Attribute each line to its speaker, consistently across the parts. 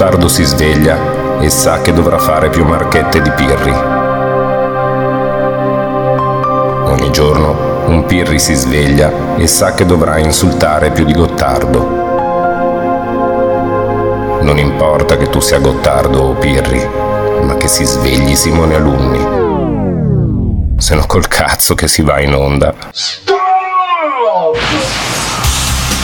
Speaker 1: Gottardo si sveglia e sa che dovrà fare più marchette di Pirri. Ogni giorno un Pirri si sveglia e sa che dovrà insultare più di Gottardo. Non importa che tu sia Gottardo o Pirri, ma che si svegli Simone Alunni. Se no col cazzo che si va in onda.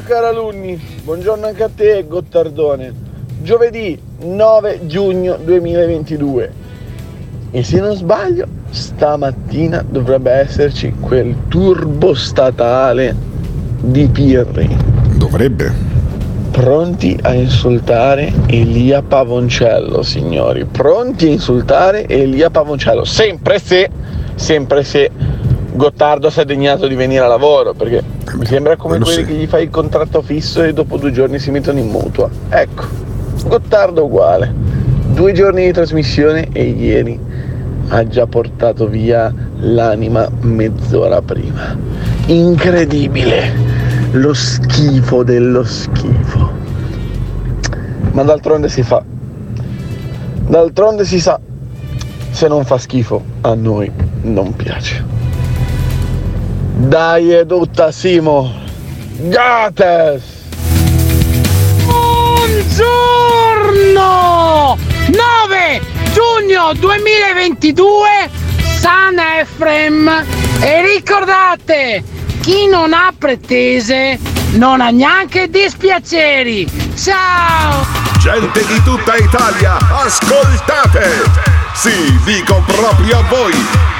Speaker 2: Mio caro alunni, buongiorno anche a te Gottardone. Giovedì 9 giugno 2022 e se non sbaglio stamattina dovrebbe esserci quel turbo statale di Pirri.
Speaker 3: Dovrebbe.
Speaker 2: Pronti a insultare Elia Pavoncello, signori. Pronti a insultare Elia Pavoncello. Sempre se, sempre se Gottardo si è degnato di venire a lavoro, perché mi sembra come quelli
Speaker 3: sì.
Speaker 2: che gli fai il contratto fisso e dopo due giorni si mettono in mutua. Ecco, Gottardo uguale. Due giorni di trasmissione e ieri ha già portato via l'anima mezz'ora prima. Incredibile! Lo schifo dello schifo. Ma d'altronde si fa. D'altronde si sa. Se non fa schifo, a noi non piace. Dai Edutta Simo! Gates!
Speaker 4: Buongiorno! 9 giugno 2022 San Efrem e ricordate chi non ha pretese non ha neanche dispiaceri ciao
Speaker 5: Gente di tutta Italia, ascoltate! Sì, dico proprio a voi!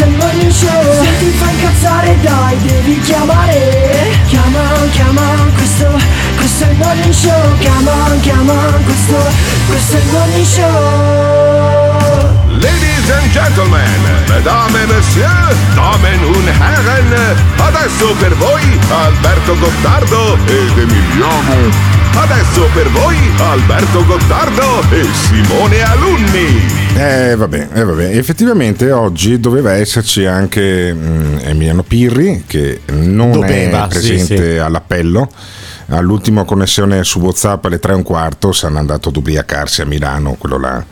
Speaker 6: il morning show. Se ti fa incazzare dai, devi chiamare. Chiama, chiama, questo, questo è il morning show. Chiama, chiama, questo, questo è il morning show.
Speaker 5: Ladies and gentlemen, mesdames et messieurs, damen und herren, adesso per voi Alberto Gottardo ed Emiliano. Adesso per voi Alberto Gottardo e Simone Alunni.
Speaker 3: Eh vabbè, eh, vabbè, effettivamente oggi doveva esserci anche mm, Emiliano Pirri che non
Speaker 7: Doveva,
Speaker 3: è
Speaker 7: sì,
Speaker 3: presente
Speaker 7: sì.
Speaker 3: all'appello. All'ultima connessione su WhatsApp alle 3 e un quarto saranno andato ad ubriacarsi a Milano, quello là.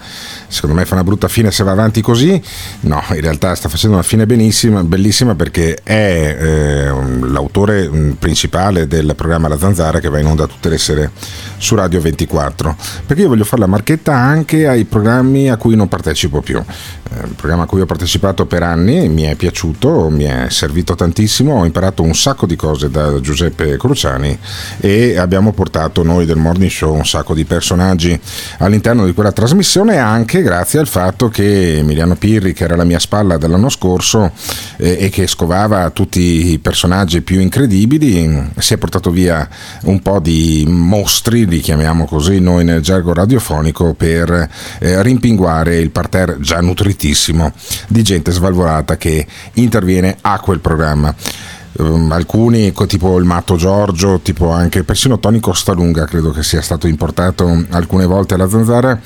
Speaker 3: Secondo me fa una brutta fine se va avanti così. No, in realtà sta facendo una fine benissima, bellissima perché è eh, l'autore mm, principale del programma La Zanzara che va in onda tutte le sere su Radio 24. Perché io voglio fare la marchetta anche ai programmi a cui non partecipo più. Eh, il programma a cui ho partecipato per anni mi è piaciuto, mi è servito tantissimo, ho imparato un sacco di cose da Giuseppe Cruciani e abbiamo portato noi del Morning Show un sacco di personaggi all'interno di quella trasmissione anche anche grazie al fatto che Emiliano Pirri, che era alla mia spalla dell'anno scorso eh, e che scovava tutti i personaggi più incredibili, si è portato via un po' di mostri, li chiamiamo così noi nel gergo radiofonico, per eh, rimpinguare il parterre già nutritissimo di gente svalvolata che interviene a quel programma um, alcuni tipo il Matto Giorgio, tipo anche persino Tony Costalunga credo che sia stato importato alcune volte alla Zanzara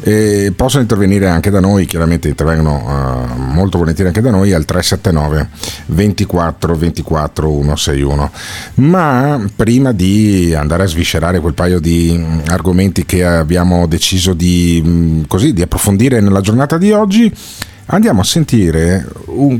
Speaker 3: e possono intervenire anche da noi, chiaramente intervengono uh, molto volentieri anche da noi al 379 24 24 161. Ma prima di andare a sviscerare quel paio di mm, argomenti che abbiamo deciso di, mm, così, di approfondire nella giornata di oggi, andiamo a sentire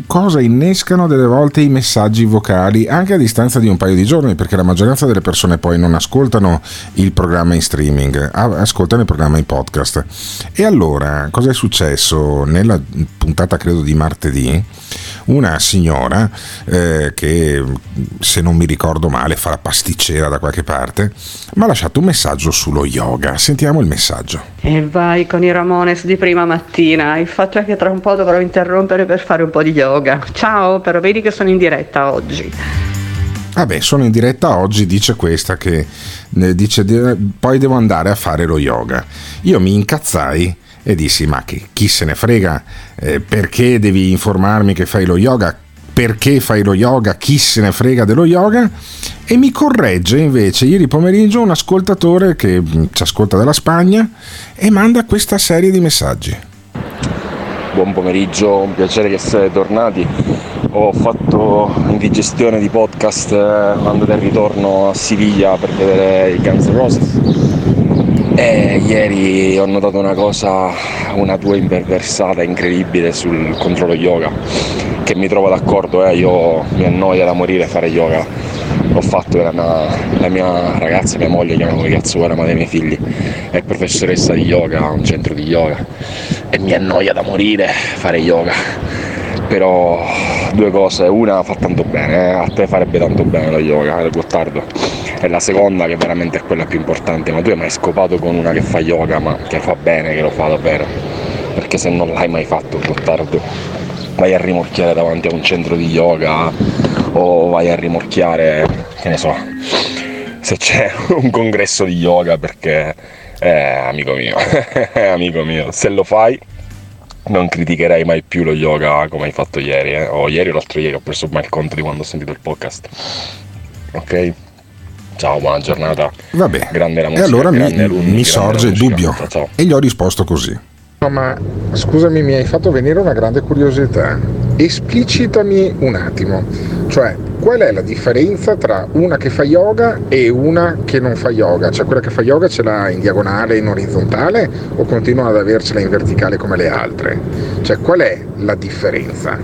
Speaker 3: cosa innescano delle volte i messaggi vocali anche a distanza di un paio di giorni perché la maggioranza delle persone poi non ascoltano il programma in streaming ascoltano il programma in podcast. E allora cosa è successo nella puntata credo di martedì? Una signora eh, che se non mi ricordo male fa la pasticcera da qualche parte mi ha lasciato un messaggio sullo yoga. Sentiamo il messaggio.
Speaker 7: E vai con i Ramones di prima mattina. Il fatto è che tra un po' dovrò interrompere per fare un po' di yoga. Ciao però vedi che sono in diretta oggi.
Speaker 3: Vabbè, sono in diretta oggi, dice questa che eh, dice poi devo andare a fare lo yoga. Io mi incazzai e dissi ma che, chi se ne frega? Eh, perché devi informarmi che fai lo yoga? Perché fai lo yoga? Chi se ne frega dello yoga? E mi corregge invece ieri pomeriggio un ascoltatore che mm, ci ascolta dalla Spagna e manda questa serie di messaggi
Speaker 8: buon pomeriggio un piacere che siete tornati. Ho fatto indigestione di podcast eh, quando del ritorno a Siviglia per vedere i Guns N' Roses. E ieri ho notato una cosa, una tua imperversata incredibile sul controllo yoga, che mi trovo d'accordo, eh, io mi annoia da morire fare yoga. L'ho fatto, era una, la mia ragazza, mia moglie, chiamavo come cazzo vuole, ma dei miei figli, è professoressa di yoga, un centro di yoga, e mi annoia da morire fare yoga. Però due cose, una fa tanto bene, eh, a te farebbe tanto bene lo yoga, il Gottardo e la seconda che veramente è quella più importante, ma tu hai mai scopato con una che fa yoga, ma che fa bene, che lo fa davvero? Perché se non l'hai mai fatto Gottardo, vai a rimorchiare davanti a un centro di yoga o vai a rimorchiare, che ne so, se c'è un congresso di yoga perché, eh, amico mio, amico mio, se lo fai non criticherei mai più lo yoga come hai fatto ieri, eh? o ieri o l'altro ieri, ho perso mai il conto di quando ho sentito il podcast. Ok? Ciao, buona giornata.
Speaker 3: Vabbè.
Speaker 8: Grande la
Speaker 3: musica. E allora mi, mi sorge il dubbio. Ciao. E gli ho risposto così.
Speaker 9: No, ma scusami, mi hai fatto venire una grande curiosità. Esplicitami un attimo. Cioè, qual è la differenza tra una che fa yoga e una che non fa yoga? Cioè, quella che fa yoga ce l'ha in diagonale, in orizzontale o continua ad avercela in verticale come le altre? Cioè, qual è la differenza?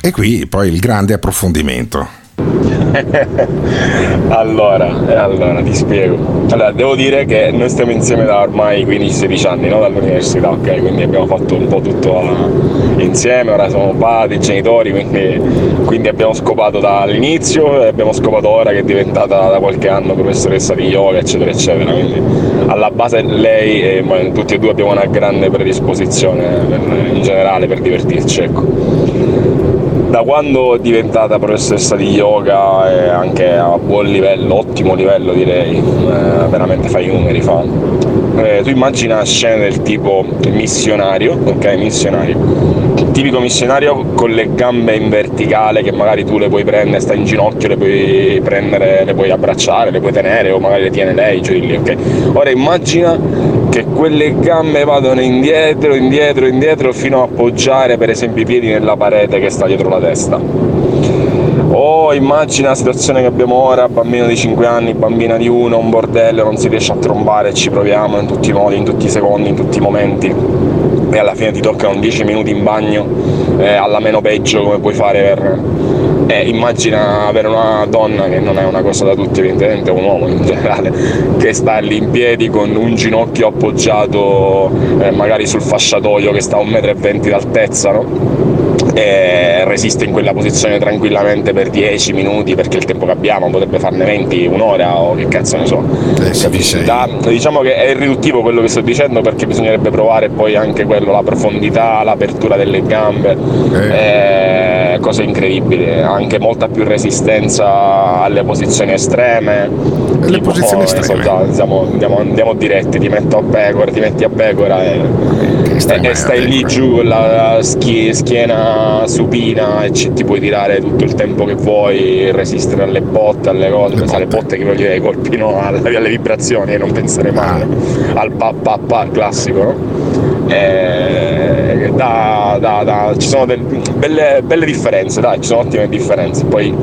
Speaker 3: E qui poi il grande approfondimento.
Speaker 8: allora, allora, ti spiego. Allora, devo dire che noi stiamo insieme da ormai 15-16 anni, no? dall'università, ok? Quindi abbiamo fatto un po' tutto insieme, ora siamo padri, genitori, quindi, quindi abbiamo scopato dall'inizio e abbiamo scopato ora che è diventata da qualche anno professoressa di yoga, eccetera, eccetera. Quindi alla base lei e tutti e due abbiamo una grande predisposizione in generale per divertirci, ecco da quando è diventata professoressa di yoga e anche a buon livello, ottimo livello direi, eh, veramente fai i numeri, fa. Eh, tu immagina scene del tipo missionario, ok? Missionario. Tipico missionario con le gambe in verticale che magari tu le puoi prendere, stai in ginocchio, le puoi prendere, le puoi abbracciare, le puoi tenere o magari le tiene lei, giù lì, ok? Ora immagina che quelle gambe vadano indietro, indietro, indietro fino a appoggiare per esempio i piedi nella parete che sta dietro la testa. O immagina la situazione che abbiamo ora, bambino di 5 anni, bambina di 1, un bordello, non si riesce a trombare, ci proviamo in tutti i modi, in tutti i secondi, in tutti i momenti e alla fine ti toccano 10 minuti in bagno, eh, alla meno peggio come puoi fare per eh, immagina avere una donna, che non è una cosa da tutti evidentemente, un uomo in generale, che sta lì in piedi con un ginocchio appoggiato eh, magari sul fasciatoio che sta a 1,20 m d'altezza, no? E resiste in quella posizione tranquillamente per 10 minuti perché il tempo che abbiamo potrebbe farne 20, un'ora o che cazzo ne so.
Speaker 3: Eh,
Speaker 8: Da- diciamo che è riduttivo quello che sto dicendo perché bisognerebbe provare poi anche quello, la profondità, l'apertura delle gambe, eh, cose incredibili, anche molta più resistenza alle posizioni estreme.
Speaker 3: Le
Speaker 8: Tipo,
Speaker 3: posizioni
Speaker 8: oh, ne so,
Speaker 3: estreme.
Speaker 8: già, andiamo, andiamo- andiamo diretti, ti metto a pecora, ti metti a pecora e, e- e stai lì giù con la schi- supina e ci- ti puoi tirare tutto il tempo che vuoi, resistere alle botte, alle cose, le botte che voglio dire, ai colpi no, alle, alle vibrazioni e non pensare mai al pa pa pa classico, no? E da- da- da- ci sono del- belle, belle differenze, dai, ci sono ottime differenze. Poi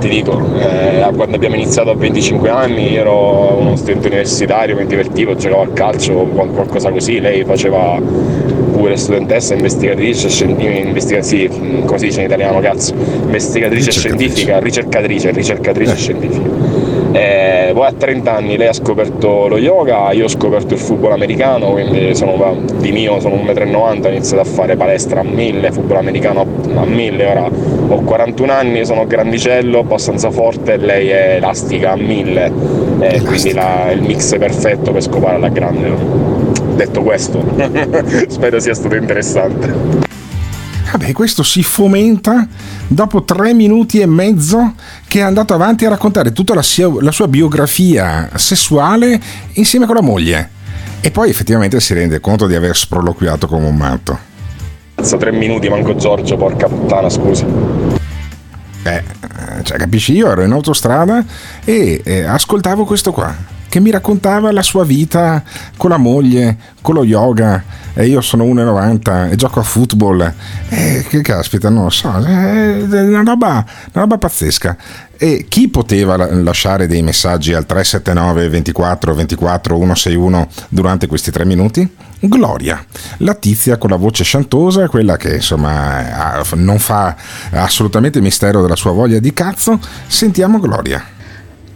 Speaker 8: ti dico, eh, quando abbiamo iniziato a 25 anni io ero uno studente universitario, mi divertivo, giocavo a calcio, qual- qualcosa così, lei faceva pure studentessa, investigatrice, scientifica, investiga- sì, come si dice in italiano cazzo, investigatrice scientifica, ricercatrice, ricercatrice scientifica. Eh, poi a 30 anni lei ha scoperto lo yoga, io ho scoperto il football americano, quindi sono, di mio sono 1,90 m, ho iniziato a fare palestra a 1000, football americano a 1000, ora ho 41 anni, sono grandicello, abbastanza forte, lei è elastica a 1000, eh, quindi la- il mix perfetto per scopare alla grande. Detto questo, spero sia stato interessante.
Speaker 3: Vabbè, questo si fomenta dopo tre minuti e mezzo che è andato avanti a raccontare tutta la, sia- la sua biografia sessuale insieme con la moglie. E poi effettivamente si rende conto di aver sproloquiato come un matto.
Speaker 8: Cazzo, tre minuti, manco Giorgio, porca puttana, scusa.
Speaker 3: Beh, eh, cioè, capisci, io ero in autostrada e eh, ascoltavo questo qua, che mi raccontava la sua vita con la moglie, con lo yoga, e io sono 1,90 e gioco a football. Eh, che caspita, non lo so, è una roba, una roba pazzesca. E chi poteva la- lasciare dei messaggi al 379 24 24 161 durante questi tre minuti? Gloria, la tizia con la voce sciantosa, quella che insomma non fa assolutamente mistero della sua voglia di cazzo. Sentiamo Gloria.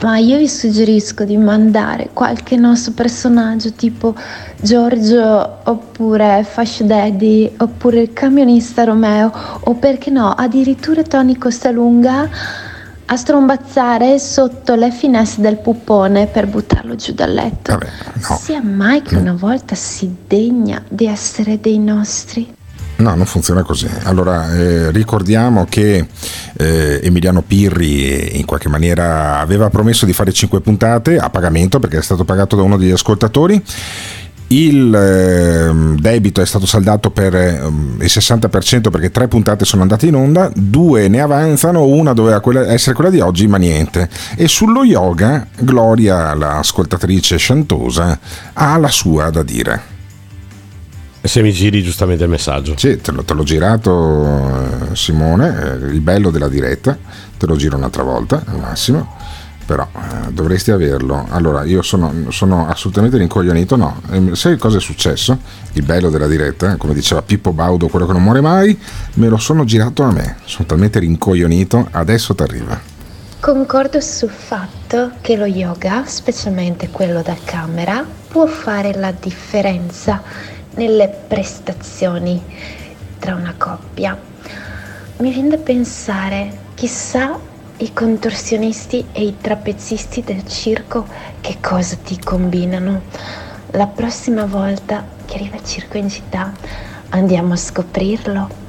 Speaker 10: Ma io vi suggerisco di mandare qualche nostro personaggio tipo Giorgio oppure Fascio Daddy oppure il camionista Romeo o perché no addirittura Tony Costalunga a strombazzare sotto le finestre del pupone per buttarlo giù dal letto. Sia mai che una volta si degna di essere dei nostri.
Speaker 3: No, non funziona così. Allora, eh, ricordiamo che eh, Emiliano Pirri eh, in qualche maniera aveva promesso di fare 5 puntate a pagamento perché è stato pagato da uno degli ascoltatori. Il ehm, debito è stato saldato per ehm, il 60% perché tre puntate sono andate in onda, due ne avanzano, una doveva essere quella di oggi, ma niente. E sullo yoga, Gloria, l'ascoltatrice sciantosa, ha la sua da dire.
Speaker 11: Se mi giri giustamente il messaggio.
Speaker 3: Sì, te, l'ho- te l'ho girato eh, Simone, eh, il bello della diretta, te lo giro un'altra volta al massimo, però eh, dovresti averlo. Allora, io sono, sono assolutamente rincoglionito, no. Ehm, sai cosa è successo? Il bello della diretta, eh, come diceva Pippo Baudo, quello che non muore mai, me lo sono girato a me, sono talmente rincoglionito, adesso ti arriva.
Speaker 10: Concordo sul fatto che lo yoga, specialmente quello da camera, può fare la differenza nelle prestazioni tra una coppia. Mi viene da pensare, chissà i contorsionisti e i trapezzisti del circo che cosa ti combinano. La prossima volta che arriva il circo in città andiamo a scoprirlo.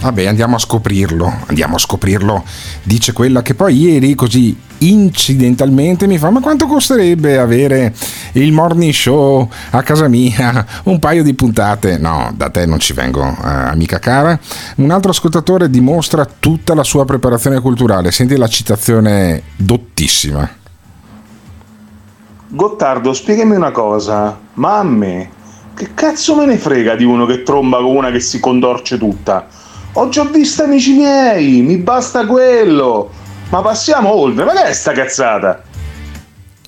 Speaker 3: Vabbè, andiamo a scoprirlo, andiamo a scoprirlo, dice quella che poi ieri così incidentalmente mi fa ma quanto costerebbe avere il morning show a casa mia, un paio di puntate? No, da te non ci vengo, eh, amica cara. Un altro ascoltatore dimostra tutta la sua preparazione culturale, senti la citazione dottissima.
Speaker 12: Gottardo, spiegami una cosa, ma a che cazzo me ne frega di uno che tromba con una che si contorce tutta? Ho già visto amici miei, mi basta quello. Ma passiamo oltre, ma che è sta cazzata?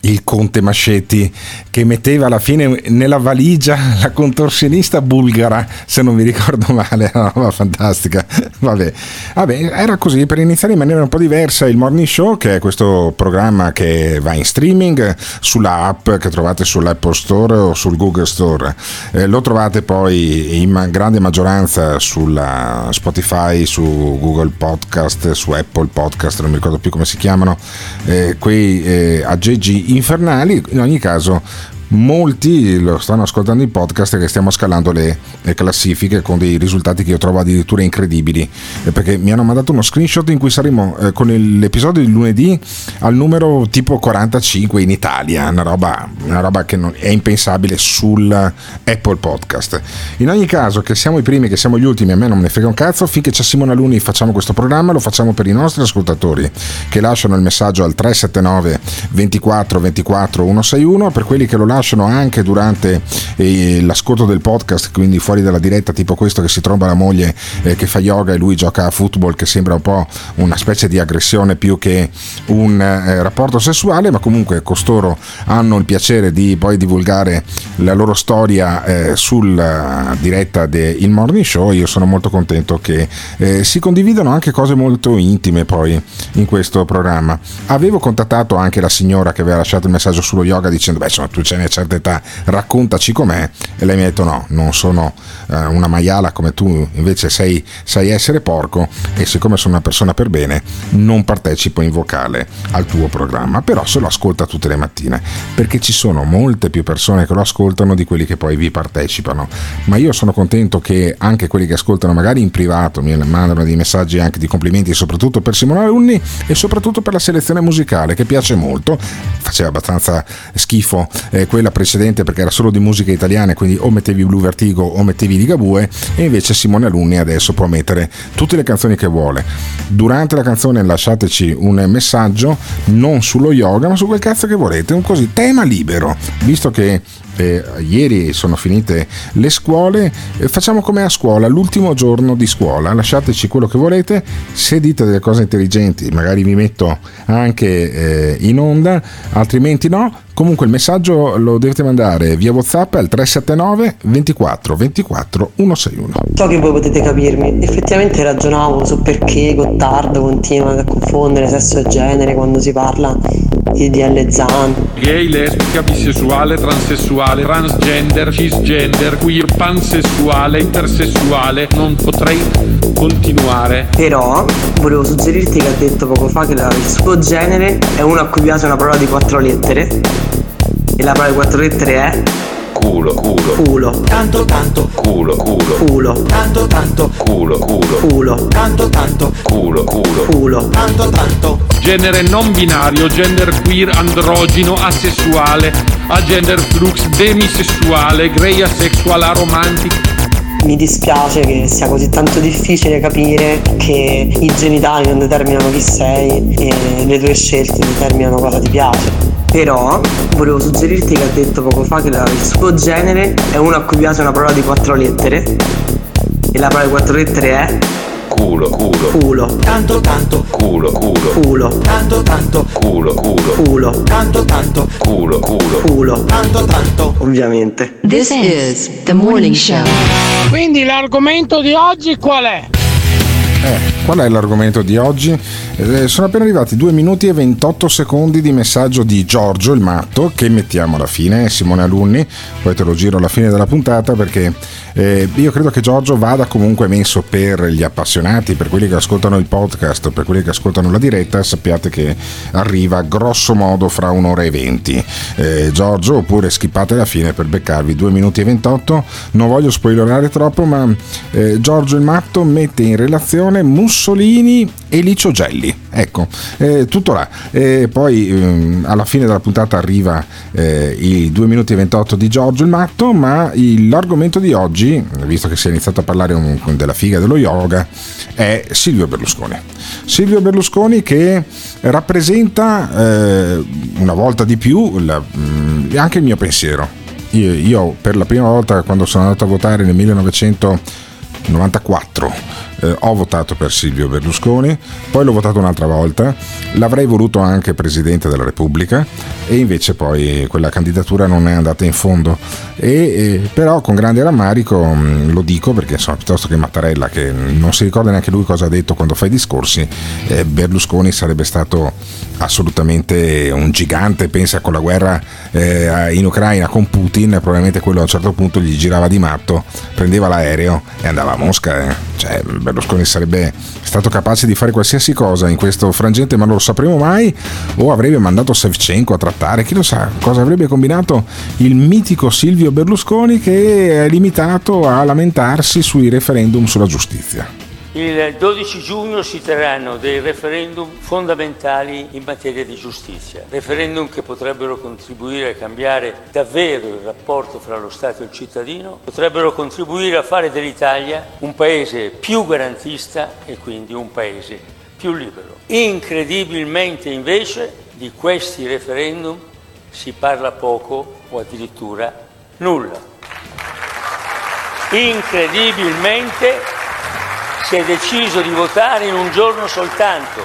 Speaker 3: il conte Mascetti che metteva alla fine nella valigia la contorsionista bulgara, se non mi ricordo male, una roba fantastica. Vabbè. Vabbè, era così per iniziare in maniera un po' diversa il Morning Show, che è questo programma che va in streaming sulla app che trovate sull'Apple Store o sul Google Store. Eh, lo trovate poi in grande maggioranza sulla Spotify, su Google Podcast, su Apple Podcast, non mi ricordo più come si chiamano, eh, quei eh, aggeggi infernali. In ogni caso molti lo stanno ascoltando in podcast che stiamo scalando le, le, classifiche con dei risultati che io trovo addirittura incredibili. Eh, perché mi hanno mandato uno screenshot in cui saremo eh, con l'episodio di lunedì al numero tipo 45 in Italia una roba, una roba che è impensabile sul Apple Podcast. In ogni caso che siamo i primi che siamo gli ultimi a me non me ne frega un cazzo finché c'è Simone Luni facciamo questo programma lo facciamo per i nostri ascoltatori che lasciano il messaggio al 379 24 24 161 per quelli che lo lasciano lasciano anche durante eh, l'ascolto del podcast, quindi fuori dalla diretta, tipo questo che si tromba la moglie eh, che fa yoga e lui gioca a football, che sembra un po' una specie di aggressione più che un eh, rapporto sessuale, ma comunque costoro hanno il piacere di poi divulgare la loro storia eh, sulla diretta del Morning Show. Io sono molto contento che eh, si condividano anche cose molto intime poi in questo programma. Avevo contattato anche la signora che aveva lasciato il messaggio sullo yoga dicendo: Beh, insomma, tu ce n'è certa età, raccontaci com'è. E lei mi ha detto no, non sono eh, una maiala come tu, invece sei, sai essere porco e siccome sono una persona per bene non partecipo in vocale al tuo programma, però se lo ascolta tutte le mattine, perché ci sono molte più persone che lo ascoltano di quelli che poi vi partecipano. Ma io sono contento che anche quelli che ascoltano magari in privato mi mandano dei messaggi anche di complimenti, soprattutto per Simone Alunni e soprattutto per la selezione musicale che piace molto. Faceva abbastanza schifo eh, quella precedente perché era solo di musica italiana, quindi o mettevi Blue Vertigo o mettevi Ligabue e invece Simone Alunni adesso può mettere tutte le canzoni che vuole. Durante la canzone lasciateci un messaggio non sullo yoga ma su quel cazzo che volete, un così tema libero, visto che eh, ieri sono finite le scuole, eh, facciamo come a scuola, l'ultimo giorno di scuola, lasciateci quello che volete, se dite delle cose intelligenti magari vi metto anche eh, in onda, altrimenti no, Comunque il messaggio lo dovete mandare via WhatsApp al 379 24 24 161.
Speaker 13: So che voi potete capirmi, effettivamente ragionavo su perché Gottardo continua a confondere sesso e genere quando si parla di DL Zan.
Speaker 14: Gay, lesbica, bisessuale, transessuale, transgender, cisgender, queer, pansessuale, intersessuale, non potrei continuare.
Speaker 13: Però volevo suggerirti che ha detto poco fa che il suo genere è uno a cui piace una parola di quattro lettere e la parola di quattro lettere è?
Speaker 1: Culo, culo,
Speaker 13: culo,
Speaker 15: tanto tanto,
Speaker 1: culo, culo,
Speaker 13: culo,
Speaker 15: tanto tanto,
Speaker 1: culo, culo,
Speaker 13: culo,
Speaker 15: tanto tanto,
Speaker 1: culo, culo,
Speaker 13: culo,
Speaker 15: tanto tanto.
Speaker 14: Genere non binario, gender queer, androgino, asessuale, agender flux, demisessuale, grey asexual, aromantic.
Speaker 13: Mi dispiace che sia così tanto difficile capire che i genitali non determinano chi sei e le tue scelte determinano cosa ti piace. Però volevo suggerirti che ha detto poco fa che il suo genere è uno a cui piace una parola di quattro lettere. E la parola di quattro lettere è
Speaker 1: culo, culo,
Speaker 13: culo,
Speaker 15: tanto tanto,
Speaker 1: culo, culo,
Speaker 13: culo,
Speaker 15: tanto tanto,
Speaker 1: culo, culo,
Speaker 13: culo,
Speaker 15: tanto tanto,
Speaker 1: culo, culo,
Speaker 13: culo,
Speaker 15: tanto tanto.
Speaker 13: Ovviamente.
Speaker 16: This is the morning show.
Speaker 4: Quindi l'argomento di oggi qual è?
Speaker 3: Eh, qual è l'argomento di oggi? Eh, sono appena arrivati 2 minuti e 28 secondi di messaggio di Giorgio il matto che mettiamo alla fine, Simone Alunni, poi te lo giro alla fine della puntata perché eh, io credo che Giorgio vada comunque messo per gli appassionati, per quelli che ascoltano il podcast, per quelli che ascoltano la diretta, sappiate che arriva grosso modo fra un'ora e venti. Eh, Giorgio, oppure skippate la fine per beccarvi 2 minuti e 28. Non voglio spoilerare troppo, ma eh, Giorgio il matto mette in relazione Mussolini e Licio Gelli. Ecco, eh, tutto là. E poi ehm, alla fine della puntata arriva eh, i 2 minuti e 28 di Giorgio il matto, ma il, l'argomento di oggi visto che si è iniziato a parlare un, della figa dello yoga, è Silvio Berlusconi. Silvio Berlusconi che rappresenta eh, una volta di più la, mm, anche il mio pensiero. Io, io per la prima volta quando sono andato a votare nel 1994 eh, ho votato per Silvio Berlusconi, poi l'ho votato un'altra volta, l'avrei voluto anche Presidente della Repubblica e invece poi quella candidatura non è andata in fondo. E, e, però con grande rammarico mh, lo dico perché insomma, piuttosto che Mattarella che non si ricorda neanche lui cosa ha detto quando fa i discorsi, eh, Berlusconi sarebbe stato assolutamente un gigante, pensa con la guerra eh, in Ucraina con Putin, probabilmente quello a un certo punto gli girava di matto, prendeva l'aereo e andava a Mosca. Eh. Cioè, Berlusconi sarebbe stato capace di fare qualsiasi cosa in questo frangente, ma non lo sapremo mai, o avrebbe mandato Sevchenko a trattare, chi lo sa cosa avrebbe combinato il mitico Silvio Berlusconi che è limitato a lamentarsi sui referendum sulla giustizia.
Speaker 17: Il 12 giugno si terranno dei referendum fondamentali in materia di giustizia, referendum che potrebbero contribuire a cambiare davvero il rapporto fra lo Stato e il cittadino, potrebbero contribuire a fare dell'Italia un paese più garantista e quindi un paese più libero. Incredibilmente invece di questi referendum si parla poco o addirittura nulla. Incredibilmente si è deciso di votare in un giorno soltanto.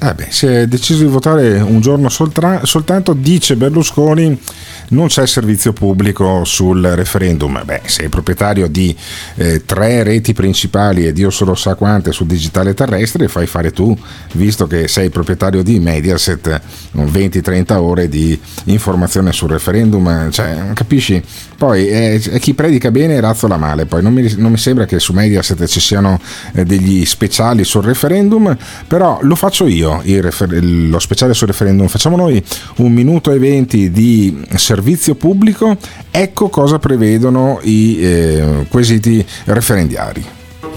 Speaker 3: Eh beh, si è deciso di votare un giorno soltra- soltanto, dice Berlusconi non c'è servizio pubblico sul referendum. Beh, sei proprietario di eh, tre reti principali e Dio solo sa quante sul digitale terrestre, fai fare tu, visto che sei proprietario di Mediaset, 20-30 ore di informazione sul referendum. Cioè, capisci? Poi è, è chi predica bene e razzola male. Poi non mi, non mi, sembra che su Mediaset ci siano eh, degli speciali sul referendum, però lo faccio io, refer- lo speciale sul referendum. Facciamo noi un minuto e venti di servizio servizio pubblico, ecco cosa prevedono i eh, quesiti referendiari.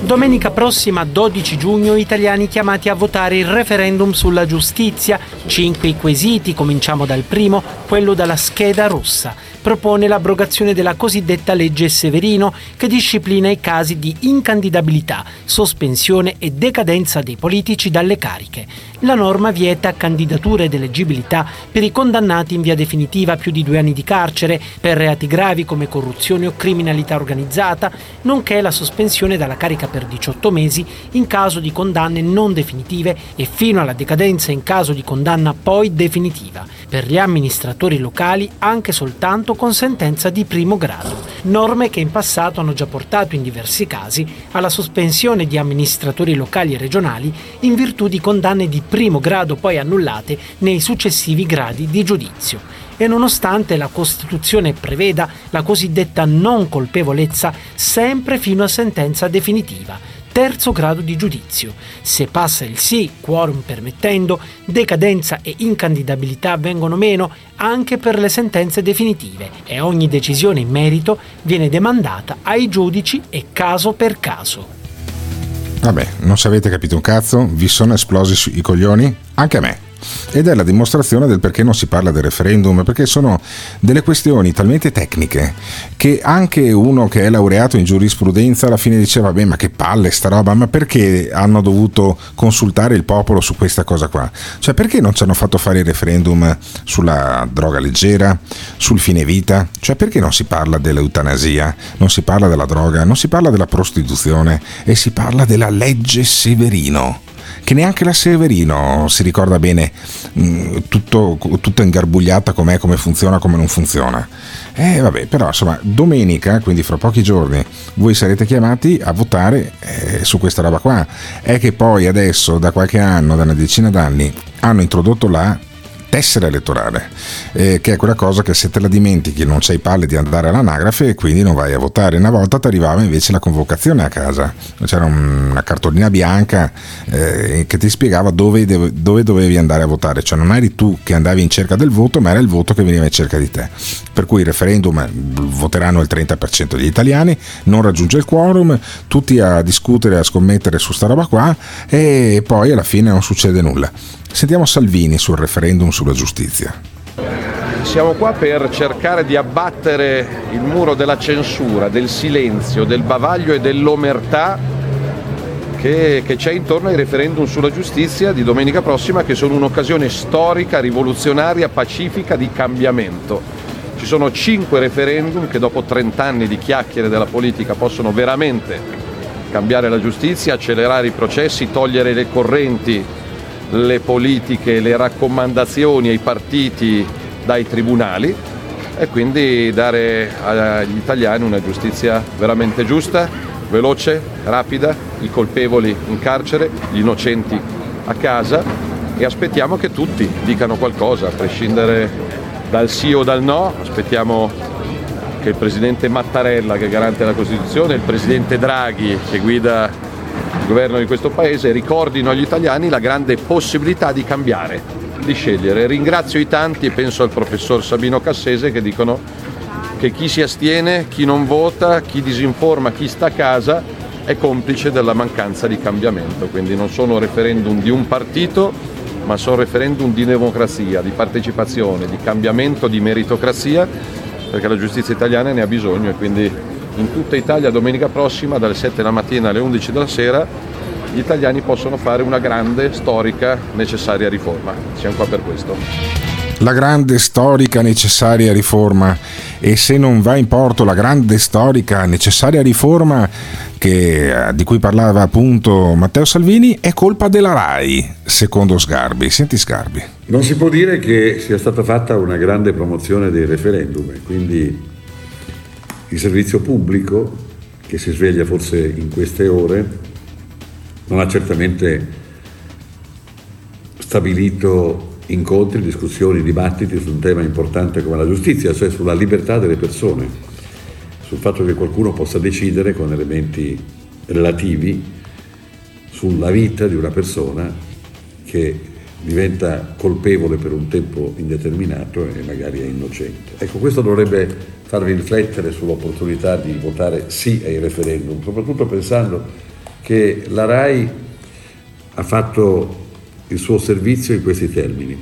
Speaker 18: Domenica prossima, 12 giugno, italiani chiamati a votare il referendum sulla giustizia. Cinque quesiti, cominciamo dal primo, quello dalla scheda rossa propone l'abrogazione della cosiddetta legge Severino che disciplina i casi di incandidabilità, sospensione e decadenza dei politici dalle cariche. La norma vieta candidature ed eleggibilità per i condannati in via definitiva a più di due anni di carcere, per reati gravi come corruzione o criminalità organizzata, nonché la sospensione dalla carica per 18 mesi in caso di condanne non definitive e fino alla decadenza in caso di condanna poi definitiva. Per gli amministratori locali anche soltanto con sentenza di primo grado, norme che in passato hanno già portato in diversi casi alla sospensione di amministratori locali e regionali in virtù di condanne di primo grado poi annullate nei successivi gradi di giudizio. E nonostante la Costituzione preveda la cosiddetta non colpevolezza sempre fino a sentenza definitiva, terzo grado di giudizio. Se passa il sì, quorum permettendo, decadenza e incandidabilità vengono meno anche per le sentenze definitive e ogni decisione in merito viene demandata ai giudici e caso per caso.
Speaker 3: Vabbè, non se avete capito un cazzo, vi sono esplosi i coglioni? Anche a me ed è la dimostrazione del perché non si parla del referendum, perché sono delle questioni talmente tecniche che anche uno che è laureato in giurisprudenza alla fine diceva, vabbè ma che palle sta roba, ma perché hanno dovuto consultare il popolo su questa cosa qua? Cioè perché non ci hanno fatto fare il referendum sulla droga leggera, sul fine vita? Cioè perché non si parla dell'eutanasia, non si parla della droga, non si parla della prostituzione e si parla della legge Severino? Che neanche la Severino si ricorda bene mh, mm, tutto, tutta ingarbugliata com'è, come funziona, come non funziona. Eh vabbè, però insomma, domenica, quindi fra pochi giorni, voi sarete chiamati a votare eh, su questa roba qua. È che poi adesso, da qualche anno, da una decina d'anni, hanno introdotto la tessera elettorale, eh, che è quella cosa che se te la dimentichi non c'hai palle di andare all'anagrafe e quindi non vai a votare. Una volta ti arrivava invece la convocazione a casa, c'era una cartolina bianca eh, che ti spiegava dove, dove, dovevi andare a votare, cioè non eri tu che andavi in cerca del voto, ma era il voto che veniva in cerca di te. Per cui il referendum voteranno il 30% degli italiani, non raggiunge il quorum, tutti a discutere, a scommettere su sta roba qua e poi alla fine non succede nulla. Sentiamo Salvini sul referendum sulla giustizia.
Speaker 19: Siamo qua per cercare di abbattere il muro della censura, del silenzio, del bavaglio e dell'omertà che, che, c'è intorno ai referendum sulla giustizia di domenica prossima che sono un'occasione storica, rivoluzionaria, pacifica di cambiamento. Ci sono cinque referendum che dopo 30 anni di chiacchiere della politica possono veramente cambiare la giustizia, accelerare i processi, togliere le correnti, le politiche, le raccomandazioni ai partiti dai tribunali e quindi dare agli italiani una giustizia veramente giusta, veloce, rapida, i colpevoli in carcere, gli innocenti a casa e aspettiamo che tutti dicano qualcosa, a prescindere dal sì o dal no, aspettiamo che il presidente Mattarella che garante la Costituzione, il presidente Draghi che guida governo di questo paese ricordino agli italiani la grande possibilità di cambiare, di scegliere. Ringrazio i tanti e penso al professor Sabino Cassese che dicono che chi si astiene, chi non vota, chi disinforma, chi sta a casa è complice della mancanza di cambiamento. Quindi non sono referendum di un partito, ma sono referendum di democrazia, di partecipazione, di cambiamento, di meritocrazia, perché la giustizia italiana ne ha bisogno e quindi in tutta Italia domenica prossima dalle 7 della mattina alle 11 della sera gli italiani possono fare una grande, storica, necessaria riforma. Siamo qua per questo.
Speaker 3: La grande storica necessaria riforma e se non va in porto la grande storica necessaria riforma che, di cui parlava appunto Matteo Salvini è colpa della RAI, secondo Sgarbi. Senti Sgarbi.
Speaker 20: Non si può dire che sia stata fatta una grande promozione dei referendum, quindi il servizio pubblico, che si sveglia forse in queste ore, non ha certamente stabilito incontri, discussioni, dibattiti su un tema importante come la giustizia, cioè sulla libertà delle persone, sul fatto che qualcuno possa decidere con elementi relativi sulla vita di una persona che diventa colpevole per un tempo indeterminato e magari è innocente. Ecco, questo dovrebbe farvi riflettere sull'opportunità di votare sì ai referendum, soprattutto pensando che la RAI ha fatto il suo servizio in questi termini.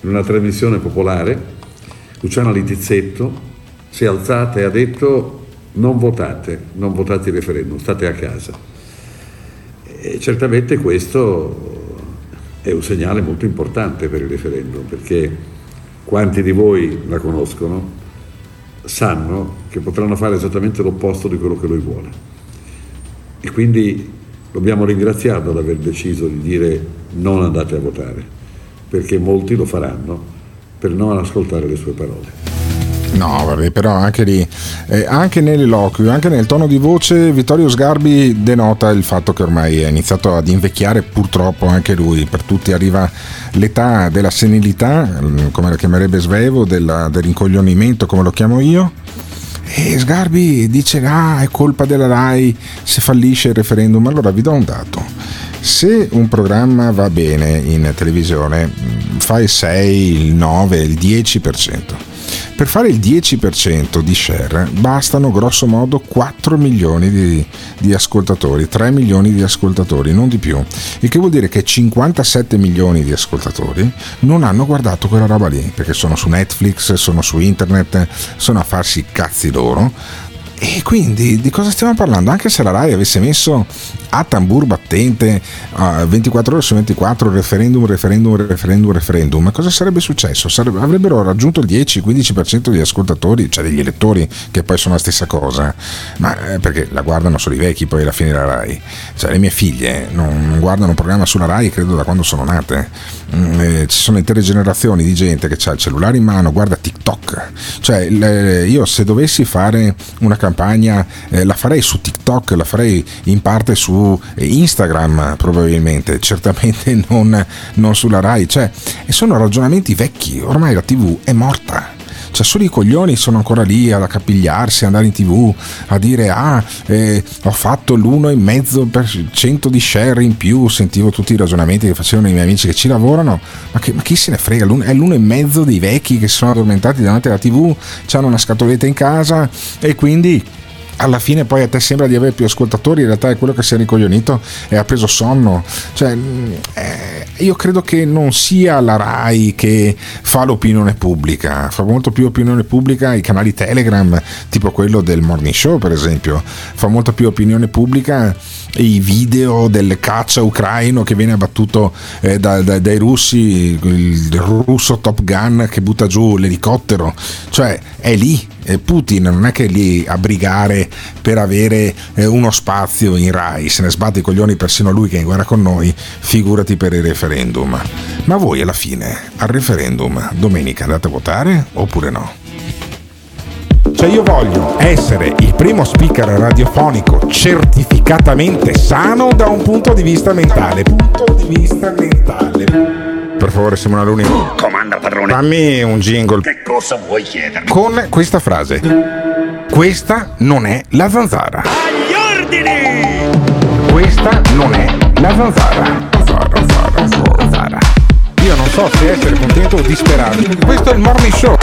Speaker 20: In una trasmissione popolare, Luciana Litizzetto si è alzata e ha detto non votate, non votate il referendum, state a casa. E certamente questo è un segnale molto importante per il referendum, perché quanti di voi la conoscono sanno che potranno fare esattamente l'opposto di quello che lui vuole. E quindi dobbiamo ringraziarlo ad aver deciso di dire non andate a votare, perché molti lo faranno per non ascoltare le sue parole.
Speaker 3: No, vabbè, però anche lì, eh, anche nell'eloquio, anche nel tono di voce, Vittorio Sgarbi denota il fatto che ormai è iniziato ad invecchiare, purtroppo anche lui, per tutti arriva l'età della senilità, mm, come la chiamerebbe Svevo, della, dell'incoglionimento, come lo chiamo io. E Sgarbi dice: Ah, è colpa della RAI se fallisce il referendum. Allora vi do un dato. Se un programma va bene in televisione, mm, fa il 6, il 9, il 10%. Per fare il 10% di share bastano grosso modo 4 milioni di, di, ascoltatori, 3 milioni di ascoltatori, non di più. Il che vuol dire che 57 milioni di ascoltatori non hanno guardato quella roba lì, perché sono su Netflix, sono su internet, sono a farsi i cazzi loro e quindi di cosa stiamo parlando? Anche se la RAI avesse messo a tambur battente uh, 24 ore su 24 referendum, referendum, referendum, referendum, cosa sarebbe successo? Sarebbe, avrebbero raggiunto il 10-15% di ascoltatori, cioè degli elettori, che poi sono la stessa cosa, ma eh, perché la guardano solo i vecchi poi alla fine la RAI. Cioè le mie figlie non guardano un programma sulla RAI credo da quando sono nate. Mm, eh, ci sono intere generazioni di gente che ha il cellulare in mano, guarda TikTok. Cioè le, io se dovessi fare una campagna eh, la farei su TikTok, la farei in parte su Instagram probabilmente, certamente non, non sulla RAI, cioè, sono ragionamenti vecchi, ormai la TV è morta cioè solo i coglioni sono ancora lì ad accapigliarsi, ad andare in tv a dire ah eh, ho fatto l'1,5% di share in più, sentivo tutti i ragionamenti che facevano i miei amici che ci lavorano, ma, che, ma chi se ne frega, è l'1,5% dei vecchi che si sono addormentati davanti alla tv, hanno una scatoletta in casa e quindi alla fine poi a te sembra di avere più ascoltatori, in realtà è quello che si è ricoglionito e ha preso sonno. Cioè, eh, io credo che non sia la RAI che fa l'opinione pubblica, fa molto più opinione pubblica i canali Telegram, tipo quello del Morning Show per esempio, fa molto più opinione pubblica i video del caccia ucraino che viene abbattuto eh, da, da, dai russi, il russo Top Gun che butta giù l'elicottero, cioè è lì Putin non è che lì a brigare per avere eh, uno spazio in Rai, se ne sbatte i coglioni persino lui che è in guerra con noi, figurati per il referendum. Ma voi alla fine, al referendum, domenica andate a votare oppure no? Cioè io voglio essere il primo speaker radiofonico certificatamente sano da un punto di vista mentale. Punto di vista mentale. Per favore Simona Luni.
Speaker 21: Comanda padrone.
Speaker 3: Fammi un jingle
Speaker 21: Che cosa vuoi chiedermi?
Speaker 3: con questa frase. Questa non è la zanzara.
Speaker 21: Agli ordini!
Speaker 3: Questa non è la zanzara. Zara, zara, zara, zara. Io non so se essere contento o disperato. Questo è il morning show.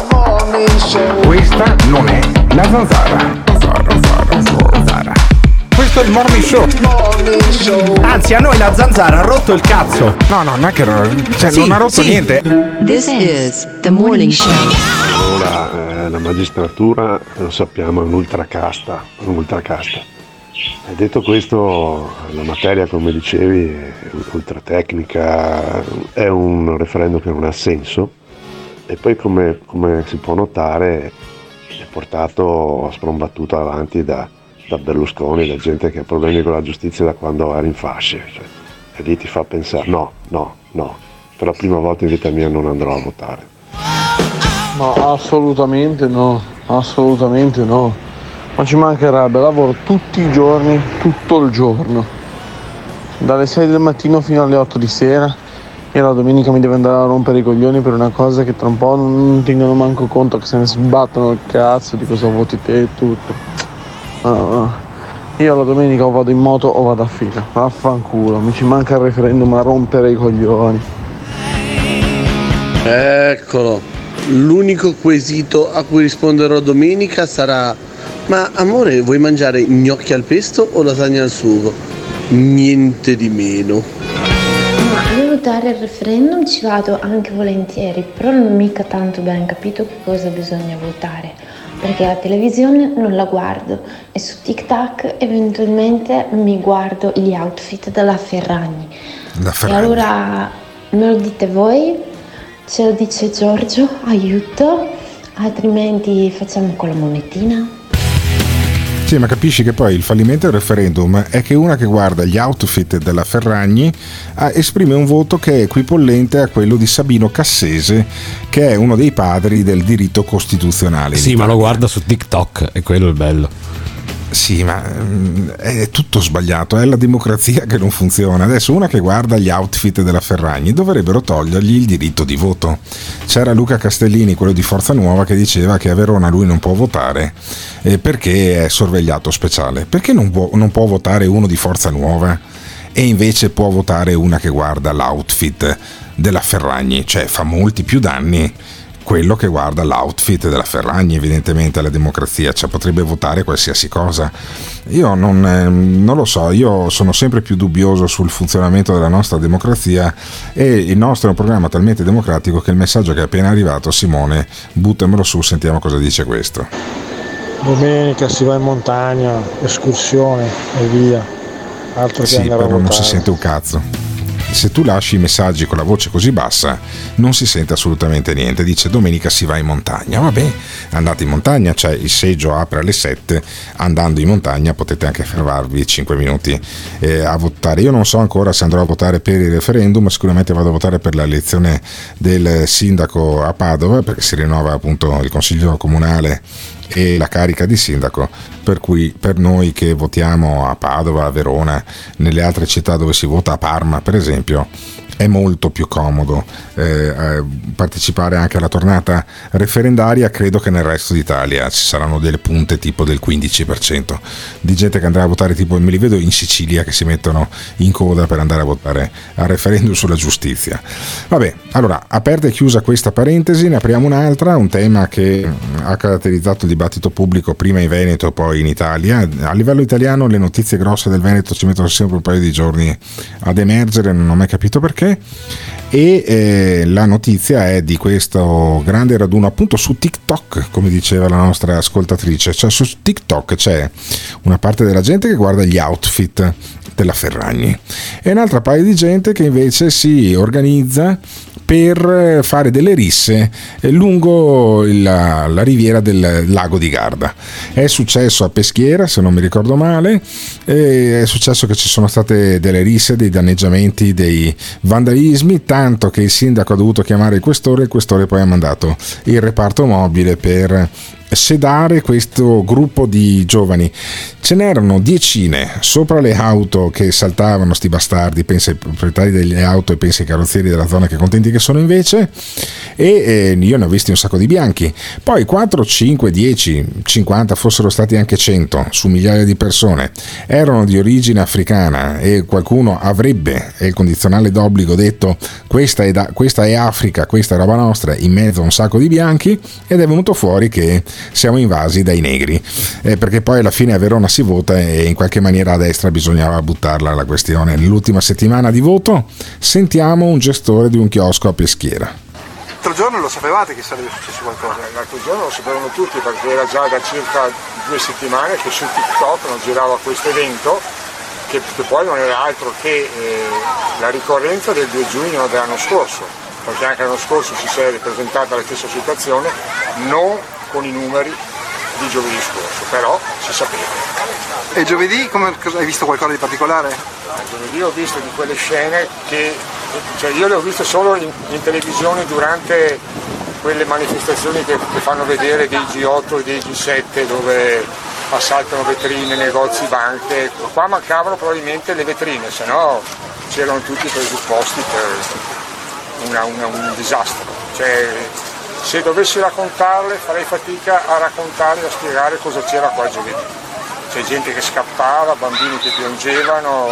Speaker 3: Questa non è la zanzara. Zara, zara, zara, zara. Questo è il morning show.
Speaker 22: Anzi, a noi la zanzara ha rotto il cazzo.
Speaker 3: No, no, non è che cioè,
Speaker 22: Sì,
Speaker 3: non ha rotto
Speaker 22: sì.
Speaker 3: niente.
Speaker 16: This is the morning show.
Speaker 23: Ora eh, la magistratura lo sappiamo è un'ultracasta, un'ultracasta. E detto questo, la materia come dicevi è ultratecnica, è un referendum che non ha senso e poi come, come si può notare è portato a sprombattuta avanti da, da Berlusconi, da gente che ha problemi con la giustizia da quando era in fasce. Cioè, e lì ti fa pensare no, no, no, per la prima volta in vita mia non andrò a votare.
Speaker 12: No, assolutamente no, assolutamente no. Ma ci mancherebbe, lavoro tutti i giorni, tutto il giorno. Dalle 6 del mattino fino alle 8 di sera e la domenica mi devo andare a rompere i coglioni per una cosa che tra un po' non tengono manco conto che se ne sbattono il cazzo di cosa voti te e tutto. No, no. Io la domenica o vado in moto o vado a fila. Vaffanculo, mi ci manca il referendum a rompere i coglioni.
Speaker 24: Eccolo, l'unico quesito a cui risponderò domenica sarà ma amore vuoi mangiare gnocchi al pesto o lasagna al sugo? Niente di meno.
Speaker 10: Ma io votare il referendum ci vado anche volentieri, però non ho mica tanto ben capito che cosa bisogna votare, perché la televisione non la guardo e su TikTok eventualmente mi guardo gli outfit della Ferragni.
Speaker 3: La
Speaker 10: E
Speaker 3: Ferragni.
Speaker 10: allora me lo dite voi? Ce lo dice Giorgio? Aiuto? Altrimenti facciamo con la monetina?
Speaker 3: Sì, ma capisci che poi il fallimento del referendum è che una che guarda gli outfit della Ferragni ah, esprime un voto che è equipollente a quello di Sabino Cassese, che è uno dei padri del diritto costituzionale.
Speaker 11: Sì, ma lo guarda su TikTok e quello è il bello.
Speaker 3: Sì, ma mm, è tutto sbagliato, è la democrazia che non funziona. Adesso una che guarda gli outfit della Ferragni dovrebbero togliergli il diritto di voto. C'era Luca Castellini, quello di Forza Nuova, che diceva che a Verona lui non può votare eh, perché è sorvegliato speciale. Perché non può, non può votare uno di Forza Nuova e invece può votare una che guarda l'outfit della Ferragni? Cioè fa molti più danni quello che guarda l'outfit della Ferragni, evidentemente alla democrazia, cioè potrebbe votare qualsiasi cosa. Io non, ehm, non lo so, io sono sempre più dubbioso sul funzionamento della nostra democrazia e il nostro è un programma talmente democratico che il messaggio che è appena arrivato, Simone, buttamelo su, sentiamo cosa dice questo.
Speaker 25: Domenica si va in montagna, escursione e via. Altro che
Speaker 3: Sì,
Speaker 25: andare a
Speaker 3: però non si sente un cazzo. Se tu lasci i messaggi con la voce così bassa, non si sente assolutamente niente. Dice domenica si va in montagna. Vabbè, andate in montagna, cioè il seggio apre alle 7. Andando in montagna potete anche fermarvi 5 minuti eh, a votare. Io non so ancora se andrò a votare per il referendum, sicuramente vado a votare per la elezione del sindaco a Padova, perché si rinnova appunto il consiglio comunale e la carica di sindaco, per cui per noi che votiamo a Padova, a Verona, nelle altre città dove si vota a Parma per esempio, è molto più comodo eh, eh, partecipare anche alla tornata referendaria, credo che nel resto d'Italia ci saranno delle punte tipo del 15% di gente che andrà a votare, tipo me li vedo in Sicilia che si mettono in coda per andare a votare al referendum sulla giustizia. Vabbè, allora, aperta e chiusa questa parentesi, ne apriamo un'altra, un tema che mm, ha caratterizzato il dibattito pubblico prima in Veneto poi in Italia. A livello italiano le notizie grosse del Veneto ci mettono sempre un paio di giorni ad emergere, non ho mai capito perché. E eh, la notizia è di questo grande raduno appunto su TikTok, come diceva la nostra ascoltatrice, cioè su TikTok c'è una parte della gente che guarda gli outfit della Ferragni e un'altra paio di gente che invece si organizza per fare delle risse eh, lungo la, la riviera del lago di Garda. È successo a Peschiera, se non mi ricordo male, è successo che ci sono state delle risse, dei danneggiamenti, dei vandalismi, tanto che il sindaco ha dovuto chiamare il questore e il questore poi ha mandato il reparto mobile per sedare questo gruppo di giovani. Ce n'erano diecine sopra le auto che saltavano, sti bastardi, pensa ai proprietari delle auto e pensa ai carrozzieri della zona che contenti che sono invece, e eh, io ne ho visti un sacco di bianchi. Poi 4, 5, 10, 50, fossero stati anche 100 su migliaia di persone, erano di origine africana e qualcuno avrebbe, è il condizionale d'obbligo, detto questa è, da- questa è Africa, questa è roba nostra, in mezzo a un sacco di bianchi ed è venuto fuori che siamo invasi dai negri, Eh, perché poi alla fine a Verona si vota e in qualche maniera a destra bisognava buttarla la questione. Nell'ultima settimana di voto sentiamo un gestore di un chiosco a Peschiera.
Speaker 26: L'altro giorno lo sapevate che sarebbe successo qualcosa?
Speaker 27: L'altro giorno lo sapevano tutti perché era già da circa due settimane che su TikTok non girava questo evento che, che poi non era altro che eh, la ricorrenza del 2 giugno dell'anno scorso, perché anche l'anno scorso si è ripresentata la stessa situazione, non con i numeri di giovedì scorso, però si sapeva.
Speaker 26: E giovedì come, hai visto qualcosa di particolare?
Speaker 27: Giovedì ho visto di quelle scene che cioè io le ho viste solo in, in televisione durante quelle manifestazioni che, che fanno vedere dei G8 e dei G7 dove assaltano vetrine, negozi, banche. Qua mancavano probabilmente le vetrine, se no c'erano tutti i presupposti per una- una- un disastro. Cioè, se dovessi raccontarle farei fatica a raccontare e a spiegare cosa c'era qua giovedì. C'è gente che scappava, bambini che piangevano,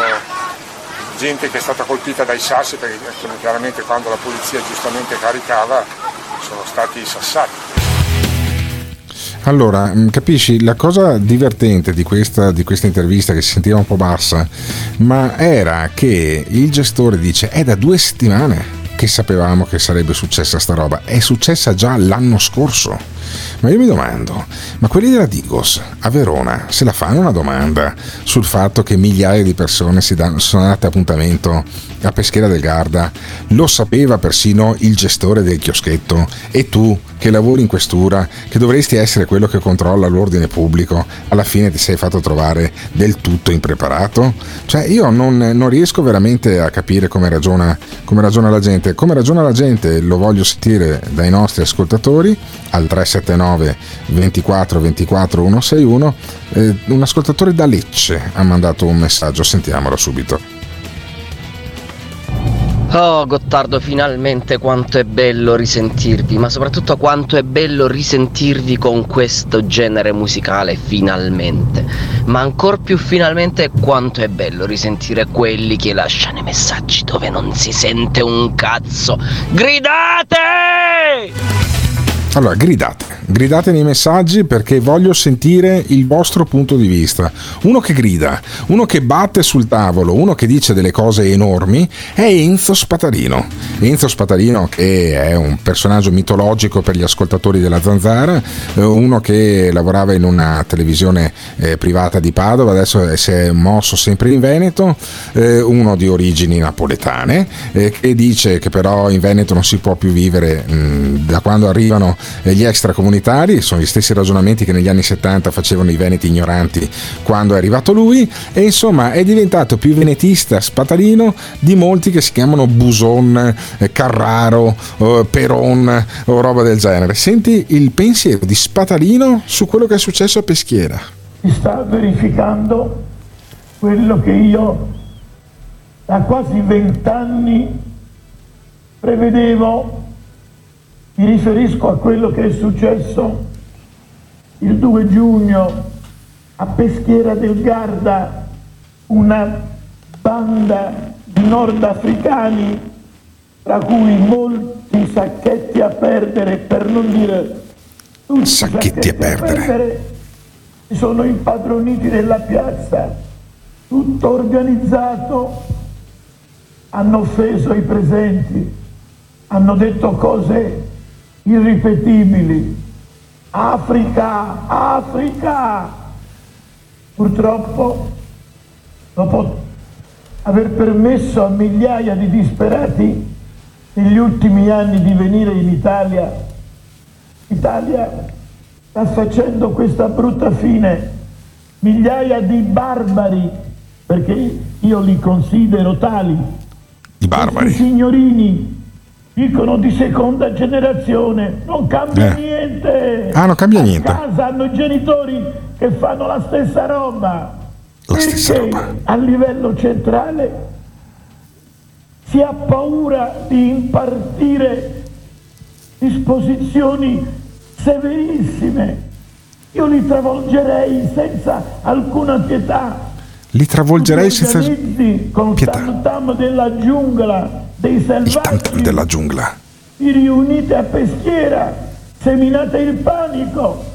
Speaker 27: gente che è stata colpita dai sassi perché chiaramente quando la polizia giustamente caricava sono stati sassati.
Speaker 3: Allora, mh, capisci, la cosa divertente di questa, di questa intervista che si sentiva un po' bassa, ma era che il gestore dice è da due settimane che sapevamo che sarebbe successa sta roba, è successa già l'anno scorso. Ma io mi domando, ma quelli della Digos a Verona se la fanno una domanda sul fatto che migliaia di persone si danno- sono date appuntamento a Peschiera del Garda? Lo sapeva persino il gestore del chioschetto e tu che lavori in questura, che dovresti essere quello che controlla l'ordine pubblico, alla fine ti sei fatto trovare del tutto impreparato? Cioè io non, non riesco veramente a capire come ragiona, come ragiona la gente. Come ragiona la gente lo voglio sentire dai nostri ascoltatori al 379 24 24 161. Eh, un ascoltatore da Lecce ha mandato un messaggio, sentiamolo subito.
Speaker 28: Oh Gottardo, finalmente quanto è bello risentirvi, ma soprattutto quanto è bello risentirvi con questo genere musicale, finalmente. Ma ancora più finalmente quanto è bello risentire quelli che lasciano i messaggi dove non si sente un cazzo. Gridate!
Speaker 3: Allora, gridate, gridate nei messaggi perché voglio sentire il vostro punto di vista. Uno che grida, uno che batte sul tavolo, uno che dice delle cose enormi è Enzo Spatarino. Enzo Spatarino che è un personaggio mitologico per gli ascoltatori della Zanzara, eh, uno che lavorava in una televisione eh, privata di Padova, adesso si è mosso sempre in Veneto, eh, uno di origini napoletane, eh, che dice che però in Veneto non si può più vivere mh, da quando arrivano eh, gli extracomunitari, sono gli stessi ragionamenti che negli anni 70 facevano i veneti ignoranti quando è arrivato lui e insomma è diventato più venetista spatalino di molti che si chiamano Buson, eh, Carraro, eh, Peron o roba del genere. Senti il pensiero di Spatalino su quello che è successo a Peschiera.
Speaker 29: si sta verificando quello che io da quasi vent'anni prevedevo. Mi riferisco a quello che è successo il 2 giugno a Peschiera del Garda, una banda di nordafricani, tra cui molti sacchetti a perdere, per non dire tutti
Speaker 3: Sacchetti a perdere.
Speaker 29: si sono impadroniti della piazza, tutto organizzato, hanno offeso i presenti, hanno detto cose irripetibili. Africa, Africa! Purtroppo, dopo aver permesso a migliaia di disperati di negli ultimi anni di venire in Italia, l'Italia sta facendo questa brutta fine. Migliaia di barbari, perché io li considero tali,
Speaker 3: I barbari.
Speaker 29: questi signorini dicono di seconda generazione, non cambia
Speaker 3: Eh.
Speaker 29: niente.
Speaker 3: Ah, non cambia
Speaker 29: A
Speaker 3: niente.
Speaker 29: casa hanno i genitori che fanno la stessa roba.
Speaker 3: La
Speaker 29: Perché
Speaker 3: stessa roba.
Speaker 29: a livello centrale si ha paura di impartire disposizioni severissime. Io li travolgerei senza alcuna pietà.
Speaker 3: Li travolgerei senza
Speaker 29: Organizzi con
Speaker 3: pietà.
Speaker 29: tam tam della giungla, dei
Speaker 3: il
Speaker 29: selvaggi,
Speaker 3: tam della giungla.
Speaker 29: vi riunite a peschiera, seminate il panico,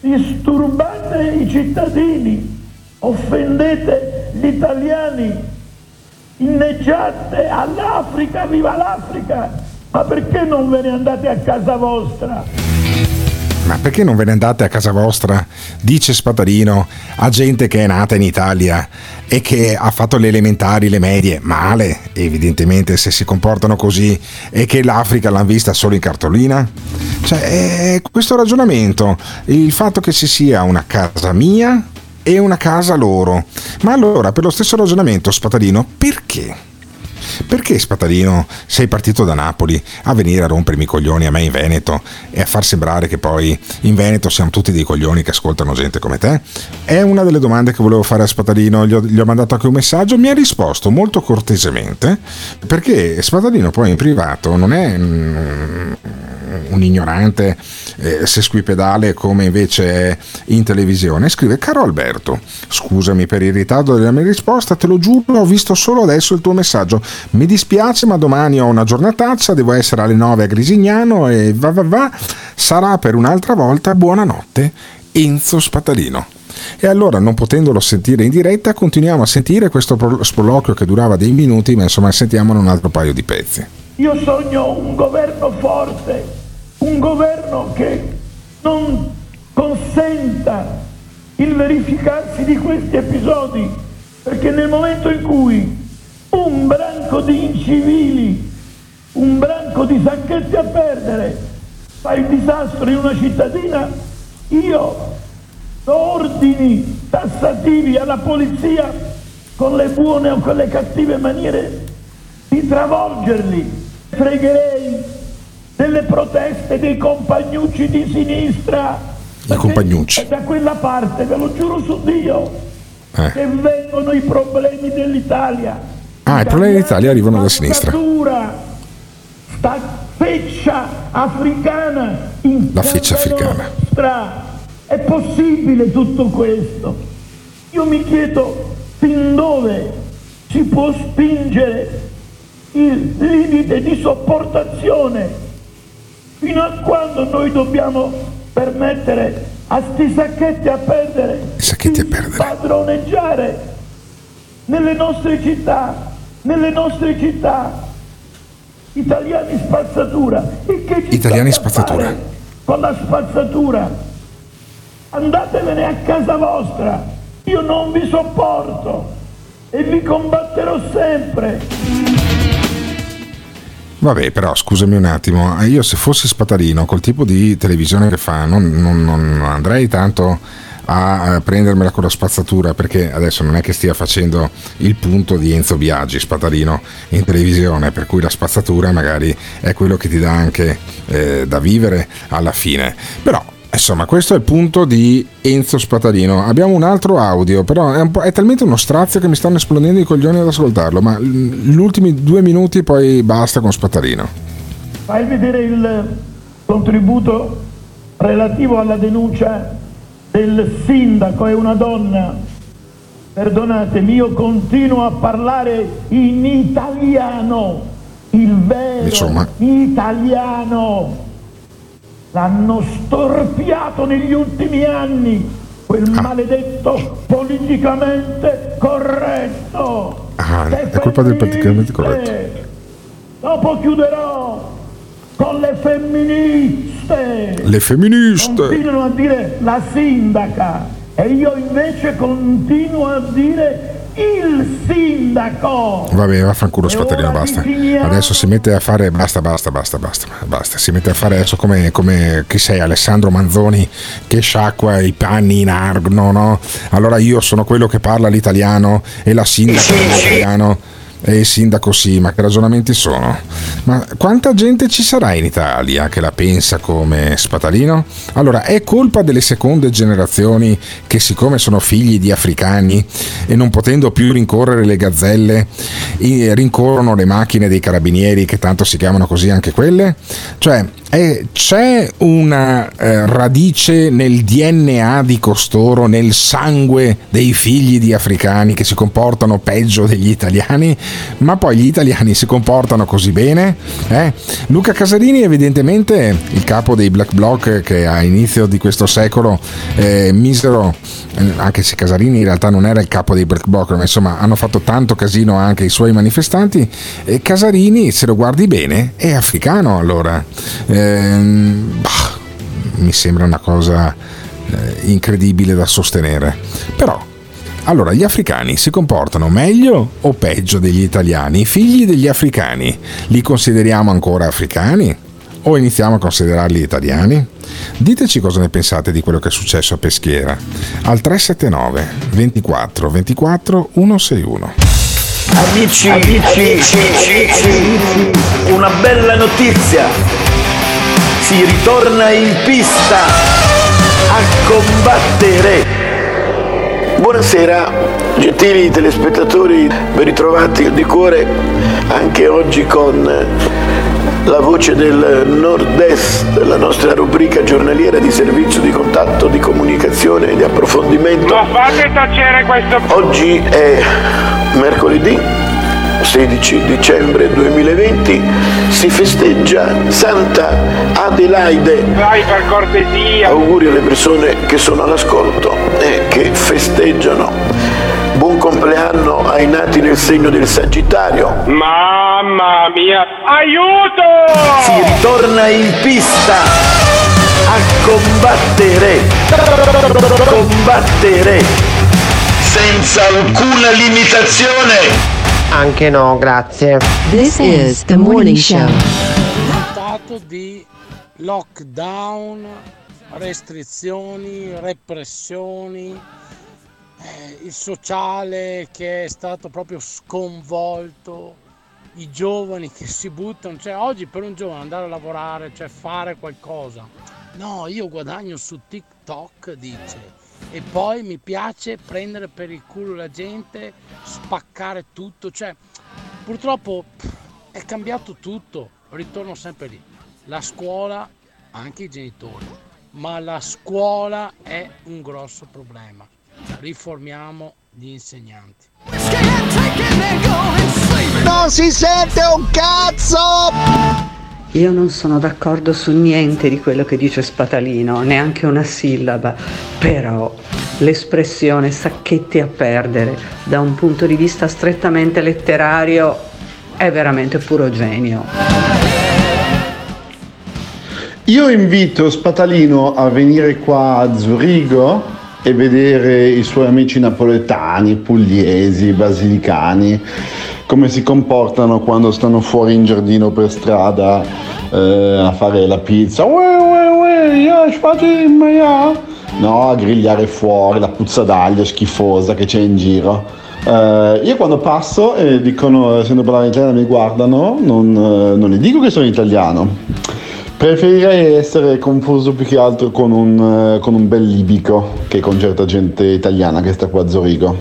Speaker 29: disturbate i cittadini, offendete gli italiani, inneggiate all'Africa, viva l'Africa, ma perché non ve ne andate a casa vostra?
Speaker 3: Ma perché non ve ne andate a casa vostra? Dice Spatarino a gente che è nata in Italia e che ha fatto le elementari, le medie, male, evidentemente se si comportano così e che l'Africa l'hanno vista solo in cartolina. Cioè, questo ragionamento, il fatto che ci sia una casa mia e una casa loro. Ma allora, per lo stesso ragionamento, Spatarino, perché? Perché Spatarino sei partito da Napoli a venire a rompermi i coglioni a me in Veneto e a far sembrare che poi in Veneto siamo tutti dei coglioni che ascoltano gente come te? È una delle domande che volevo fare a Spatarino, gli ho, gli ho mandato anche un messaggio, mi ha risposto molto cortesemente perché Spatarino poi in privato non è mm, un ignorante eh, sesquipedale come invece è in televisione, scrive caro Alberto, scusami per il ritardo della mia risposta, te lo giuro, ho visto solo adesso il tuo messaggio, mi dispiace ma domani ho una giornataccia, devo essere alle 9 a Grisignano e va va va, sarà per un'altra volta, buonanotte, Enzo Spatarino. E allora, non potendolo sentire in diretta, continuiamo a sentire questo pro- sproloquio che durava dei minuti, ma insomma sentiamolo un altro paio di pezzi.
Speaker 29: Io sogno un governo forte, un governo che non consenta il verificarsi di questi episodi, perché nel momento in cui un branco di incivili, un branco di sacchetti a perdere, fa il disastro in una cittadina, io do ordini tassativi alla polizia con le buone o con le cattive maniere di travolgerli. Pregherei delle proteste dei compagnucci di sinistra.
Speaker 3: I compagnucci.
Speaker 29: È da quella parte, ve lo giuro su Dio,
Speaker 3: Eh.
Speaker 29: che vengono i problemi dell'Italia.
Speaker 3: Ah, i problemi dell'Italia arrivano da sinistra.
Speaker 29: Sta feccia africana in
Speaker 3: La feccia africana.
Speaker 29: nostra. È possibile tutto questo? Io mi chiedo fin dove si può spingere il limite di sopportazione, fino a quando noi dobbiamo permettere a sti sacchetti a perdere
Speaker 3: sacchetti a perdere.
Speaker 29: padroneggiare nelle nostre città, nelle nostre città, italiani spazzatura. E che ci
Speaker 3: Italiani spazzatura.
Speaker 29: Con la spazzatura. Andatevene a casa vostra. Io non vi sopporto e vi combatterò sempre.
Speaker 3: Vabbè, però scusami un attimo, eh, io se fossi Spatarino col tipo di televisione che fa, non, non- non andrei tanto a prendermela con la spazzatura perché adesso non è che stia facendo il punto di Enzo Biaggi, Spatarino, in televisione, per cui la spazzatura magari è quello che ti dà anche eh, da vivere alla fine. Però Insomma, questo è il punto di Enzo Spatarino. Abbiamo un altro audio, però è, un è talmente uno strazio che mi stanno esplodendo i coglioni ad ascoltarlo. Ma gli ultimi due minuti poi basta con Spatarino.
Speaker 29: Fai vedere il contributo relativo alla denuncia del sindaco, è una donna. Perdonatemi, io continuo a parlare in italiano, il vero
Speaker 3: Insomma.
Speaker 29: italiano. L'hanno storpiato negli ultimi anni, quel maledetto politicamente corretto.
Speaker 3: Ah, è colpa del praticamente corretto.
Speaker 29: Dopo chiuderò con le femministe.
Speaker 3: Le femministe.
Speaker 29: Continuano a dire la sindaca e io invece continuo a dire il sindaco.
Speaker 3: Vabbè, vaffanculo Spatalino, basta. Adesso si mette a fare. Basta, basta, basta, basta, basta. Si mette a fare adesso come, come chi sei, Alessandro Manzoni che sciacqua i panni in argo, no? Allora io sono quello che parla l'italiano e la sindaca è l'italiano. E il sindaco sì, ma che ragionamenti sono? Ma quanta gente ci sarà in Italia che la pensa come Spatalino? Allora, è colpa delle seconde generazioni che siccome sono figli di africani e non potendo più rincorrere le gazzelle, rincorrono le macchine dei carabinieri che tanto si chiamano così anche quelle? Cioè, è- c'è una eh, radice nel DNA di costoro, nel sangue dei figli di africani che si comportano peggio degli italiani, ma poi gli italiani si comportano così bene? eh? Luca Casarini evidentemente il capo dei Black Bloc che a inizio di questo secolo eh, misero, eh, anche se Casarini in realtà non era il capo dei Black Bloc, ma insomma hanno fatto tanto casino anche i suoi manifestanti, Casarini se lo guardi bene è africano allora. Ehm, bah, mi sembra una cosa eh, incredibile da sostenere. Però, allora, gli africani si comportano meglio o peggio degli italiani? I figli degli africani li consideriamo ancora africani? O iniziamo a considerarli italiani? Diteci cosa ne pensate di quello che è successo a Peschiera. Al 379 24 24 161.
Speaker 21: Amici, amici, una bella notizia. Si ritorna in pista a combattere.
Speaker 30: Buonasera, gentili telespettatori, ben ritrovati di cuore anche oggi con la voce del nord-est, la nostra rubrica giornaliera di servizio di contatto, di comunicazione e di approfondimento.
Speaker 4: Ma fate tacere questo...
Speaker 30: Oggi è mercoledì 16 dicembre 2020, si festeggia Santa Adelaide.
Speaker 4: Dai, per cortesia.
Speaker 30: Auguri alle persone che sono all'ascolto e che festeggiano. Buon compleanno ai nati nel segno del Sagittario.
Speaker 4: Mamma mia. Aiuto!
Speaker 21: Si ritorna in pista a combattere. Combattere senza alcuna limitazione.
Speaker 13: Anche no, grazie.
Speaker 16: This is the morning show.
Speaker 4: stato di lockdown, restrizioni, repressioni, eh, il sociale che è stato proprio sconvolto, i giovani che si buttano, cioè oggi per un giovane andare a lavorare, cioè fare qualcosa. No, io guadagno su TikTok, dice. E poi mi piace prendere per il culo la gente, spaccare tutto, cioè purtroppo pff, è cambiato tutto, ritorno sempre lì. La scuola, anche i genitori, ma la scuola è un grosso problema. Riformiamo gli insegnanti.
Speaker 21: Non si sente un cazzo!
Speaker 31: Io non sono d'accordo su niente di quello che dice Spatalino, neanche una sillaba, però l'espressione sacchetti a perdere da un punto di vista strettamente letterario è veramente puro genio.
Speaker 32: Io invito Spatalino a venire qua a Zurigo e vedere i suoi amici napoletani, pugliesi, basilicani, come si comportano quando stanno fuori in giardino per strada eh, a fare la pizza. No, a grigliare fuori la puzza d'aglio schifosa che c'è in giro. Eh, io quando passo e dicono, essendo parlare italiano, mi guardano, non, eh, non gli dico che sono italiano. Preferirei essere confuso più che altro con un, eh, con un bel libico che con certa gente italiana che sta qua a Zurigo.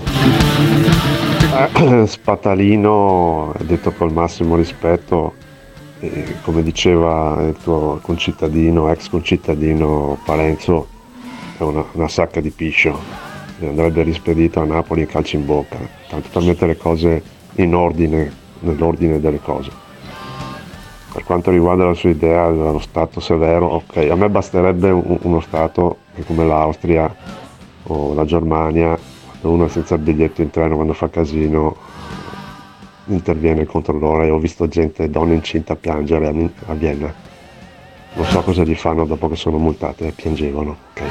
Speaker 23: Spatalino, detto col massimo rispetto, eh, come diceva il tuo concittadino, ex concittadino Parenzo, è una, una sacca di piscio. E Andrebbe rispedito a Napoli in calcio in bocca, tanto da mettere le cose in ordine, nell'ordine delle cose. Per quanto riguarda la sua idea dello Stato severo, ok, a me basterebbe un- uno Stato come l'Austria o la Germania, uno è senza biglietto in treno, quando fa casino, interviene il controllore. Ho visto gente, donne incinte a piangere a, Vienna. Non so cosa gli fanno dopo che sono multate e piangevano. ok.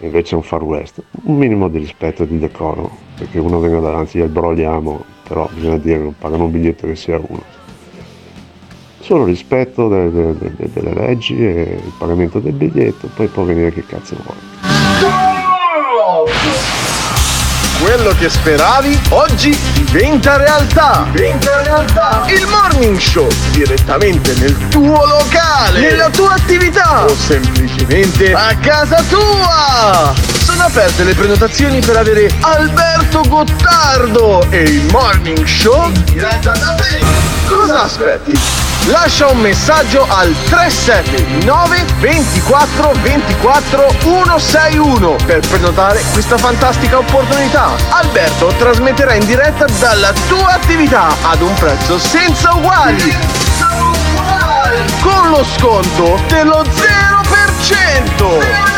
Speaker 23: invece è un far west. Un minimo di rispetto e di decoro, perché uno venga davanti al brogliamo, però bisogna dire che non pagano un biglietto che sia uno. Solo rispetto de- de- de- delle leggi e il pagamento del biglietto, poi può venire che cazzo vuole.
Speaker 33: Quello che speravi oggi diventa realtà. Diventa realtà. Il morning show direttamente nel tuo locale, nella tua attività o semplicemente a casa tua. Sono aperte le prenotazioni per avere Alberto Gottardo e il morning show diretta da te. Cosa aspetti? Lascia un messaggio al 379 24 24 161 per prenotare questa fantastica opportunità. Alberto trasmetterà in diretta dalla tua attività ad un prezzo senza uguali. Con lo sconto dello 0%.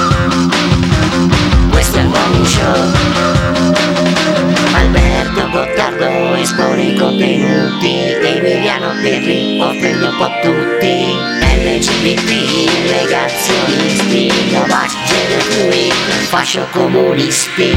Speaker 34: Questo è il morning show. Alberto Gottardo espone i contenuti Emiliano Perri offende un po' tutti LGBT, negazionisti, Novak, gender fluid, fascio comunisti